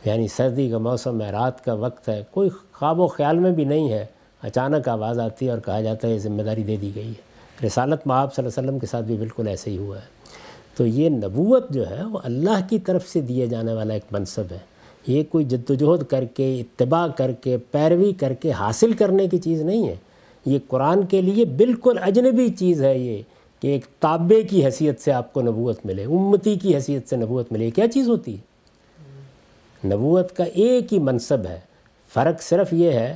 یعنی سردی کا موسم ہے، رات کا وقت ہے، کوئی خواب و خیال میں بھی نہیں ہے۔ اچانک آواز آتی ہے اور کہا جاتا ہے یہ ذمہ داری دے دی گئی ہے۔ رسالت معاب صلی اللہ علیہ وسلم کے ساتھ بھی بالکل ایسے ہی ہوا ہے۔ تو یہ نبوت جو ہے وہ اللہ کی طرف سے دیے جانے والا ایک منصب ہے۔ یہ کوئی جد و جہد کر کے، اتباع کر کے، پیروی کر کے حاصل کرنے کی چیز نہیں ہے۔ یہ قرآن کے لیے بالکل اجنبی چیز ہے یہ کہ ایک تابع کی حیثیت سے آپ کو نبوت ملے، امتی کی حیثیت سے نبوت ملے۔ کیا چیز ہوتی ہے؟ نبوت کا ایک ہی منصب ہے۔ فرق صرف یہ ہے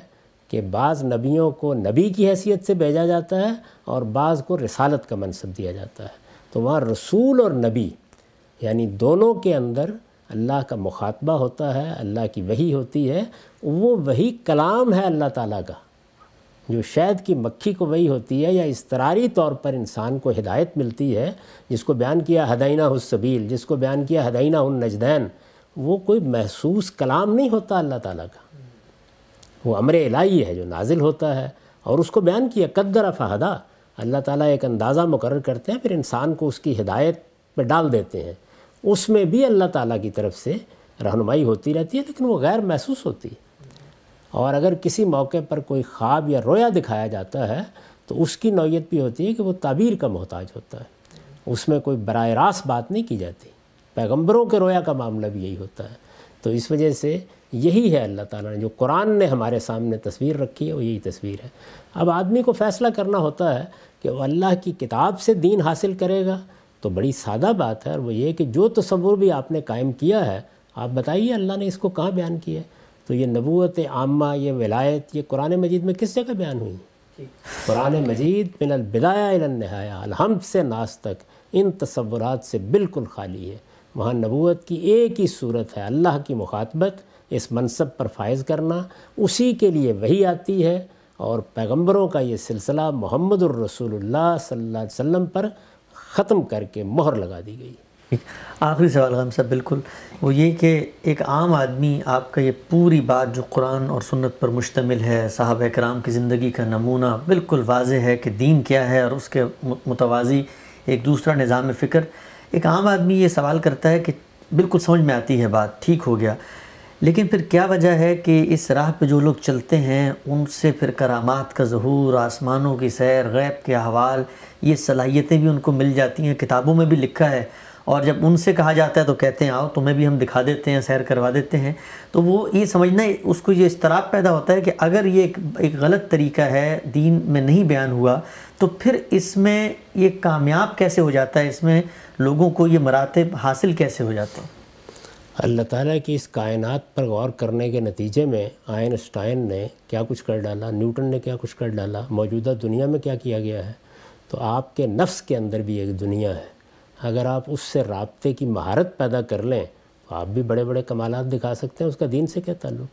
کہ بعض نبیوں کو نبی کی حیثیت سے بھیجا جاتا ہے اور بعض کو رسالت کا منصب دیا جاتا ہے۔ تو وہاں رسول اور نبی یعنی دونوں کے اندر اللہ کا مخاطبہ ہوتا ہے، اللہ کی وہی ہوتی ہے، وہ وہی کلام ہے اللہ تعالیٰ کا۔ جو شہد کی مکھی کو وہی ہوتی ہے یا استراری طور پر انسان کو ہدایت ملتی ہے، جس کو بیان کیا ہدینہ السبیل، جس کو بیان کیا ہدینہ النجدین، وہ کوئی محسوس کلام نہیں ہوتا اللہ تعالیٰ کا۔ وہ امر الہی ہے جو نازل ہوتا ہے اور اس کو بیان کیا قدر فہدا اللہ تعالیٰ ایک اندازہ مقرر کرتے ہیں، پھر انسان کو اس کی ہدایت پہ ڈال دیتے ہیں۔ اس میں بھی اللہ تعالیٰ کی طرف سے رہنمائی ہوتی رہتی ہے، لیکن وہ غیر محسوس ہوتی۔ ہے اور اگر کسی موقع پر کوئی خواب یا رویا دکھایا جاتا ہے، تو اس کی نوعیت بھی ہوتی ہے کہ وہ تعبیر کا محتاج ہوتا ہے۔ اس میں کوئی براہ راست بات نہیں کی جاتی۔ پیغمبروں کے رویا کا معاملہ بھی یہی ہوتا ہے۔ تو اس وجہ سے یہی ہے اللہ تعالیٰ نے جو قرآن نے ہمارے سامنے تصویر رکھی ہے وہ یہی تصویر ہے۔ اب آدمی کو فیصلہ کرنا ہوتا ہے کہ وہ اللہ کی کتاب سے دین حاصل کرے گا تو بڑی سادہ بات ہے۔ اور وہ یہ کہ جو تصور بھی آپ نے قائم کیا ہے آپ بتائیے اللہ نے اس کو کہاں بیان کیا ہے؟ تو یہ نبوت عامہ یہ ولایت یہ قرآن مجید میں کس جگہ بیان ہوئی؟ جی۔ قرآن مجید من البدایہ النہایا الحمد سے ناس تک ان تصورات سے بالکل خالی ہے۔ وہاں نبوت کی ایک ہی صورت ہے اللہ کی مخاطبت۔ اس منصب پر فائز کرنا اسی کے لیے وہی آتی ہے اور پیغمبروں کا یہ سلسلہ محمد الرسول اللہ صلی اللہ علیہ وسلم پر ختم کر کے مہر لگا دی گئی۔ آخری سوال غم صاحب بالکل۔ وہ یہ کہ ایک عام آدمی آپ کا یہ پوری بات جو قرآن اور سنت پر مشتمل ہے، صحابہ کرام کی زندگی کا نمونہ، بالکل واضح ہے کہ دین کیا ہے اور اس کے متوازی ایک دوسرا نظام فکر۔ ایک عام آدمی یہ سوال کرتا ہے کہ بالکل سمجھ میں آتی ہے بات، ٹھیک ہو گیا۔ لیکن پھر کیا وجہ ہے کہ اس راہ پہ جو لوگ چلتے ہیں، ان سے پھر کرامات کا ظہور، آسمانوں کی سیر، غیب کے احوال، یہ صلاحیتیں بھی ان کو مل جاتی ہیں، کتابوں میں بھی لکھا ہے۔ اور جب ان سے کہا جاتا ہے تو کہتے ہیں، آؤ تمہیں بھی ہم دکھا دیتے ہیں، سیر کروا دیتے ہیں۔ تو وہ یہ سمجھنا، اس کو یہ استراب پیدا ہوتا ہے کہ اگر یہ ایک غلط طریقہ ہے، دین میں نہیں بیان ہوا، تو پھر اس میں یہ کامیاب کیسے ہو جاتا ہے؟ اس میں لوگوں کو یہ مراتب حاصل کیسے ہو جاتے ہیں؟ اللہ تعالیٰ کی اس کائنات پر غور کرنے کے نتیجے میں آئنسٹائن نے کیا کچھ کر ڈالا؟ نیوٹن نے کیا کچھ کر ڈالا؟ موجودہ دنیا میں کیا کیا گیا ہے؟ تو آپ کے نفس کے اندر بھی ایک دنیا ہے۔ اگر آپ اس سے رابطے کی مہارت پیدا کر لیں، تو آپ بھی بڑے بڑے کمالات دکھا سکتے ہیں۔ اس کا دین سے کیا تعلق؟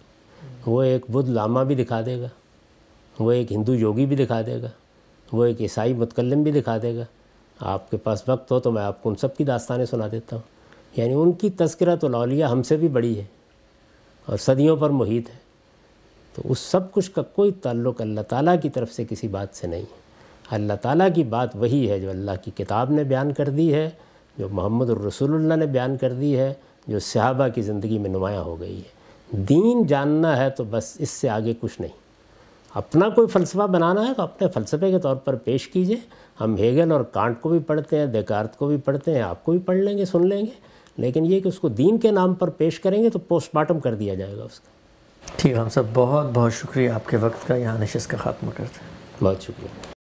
وہ ایک بدھ لاما بھی دکھا دے گا۔ وہ ایک ہندو یوگی بھی دکھا دے گا۔ وہ ایک عیسائی متکلم بھی دکھا دے گا۔ آپ کے پاس وقت ہو تو میں آپ کو ان سب کی داستانیں سنا دیتا ہوں۔ یعنی ان کی تذکرہ تو لولیا ہم سے بھی بڑی ہے اور صدیوں پر محیط ہے۔ تو اس سب کچھ کا کوئی تعلق اللہ تعالیٰ کی طرف سے کسی بات سے نہیں۔ ہے اللہ تعالیٰ کی بات وہی ہے جو اللہ کی کتاب نے بیان کر دی ہے، جو محمد الرسول اللہ نے بیان کر دی ہے، جو صحابہ کی زندگی میں نمایاں ہو گئی ہے۔ دین جاننا ہے تو بس اس سے آگے کچھ نہیں۔ اپنا کوئی فلسفہ بنانا ہے تو اپنے فلسفے کے طور پر پیش کیجیے۔ ہم ہیگل اور کانٹ کو بھی پڑھتے ہیں، دیکارت کو بھی پڑھتے ہیں، آپ کو بھی پڑھ لیں گے، سن لیں گے۔ لیکن یہ کہ اس کو دین کے نام پر پیش کریں گے تو پوسٹ مارٹم کر دیا جائے گا اس کا ٹھیک ہم سب بہت بہت شکریہ آپ کے وقت کا یہاں نشست کا خاتمہ کرتے ہیں۔ بہت شکریہ۔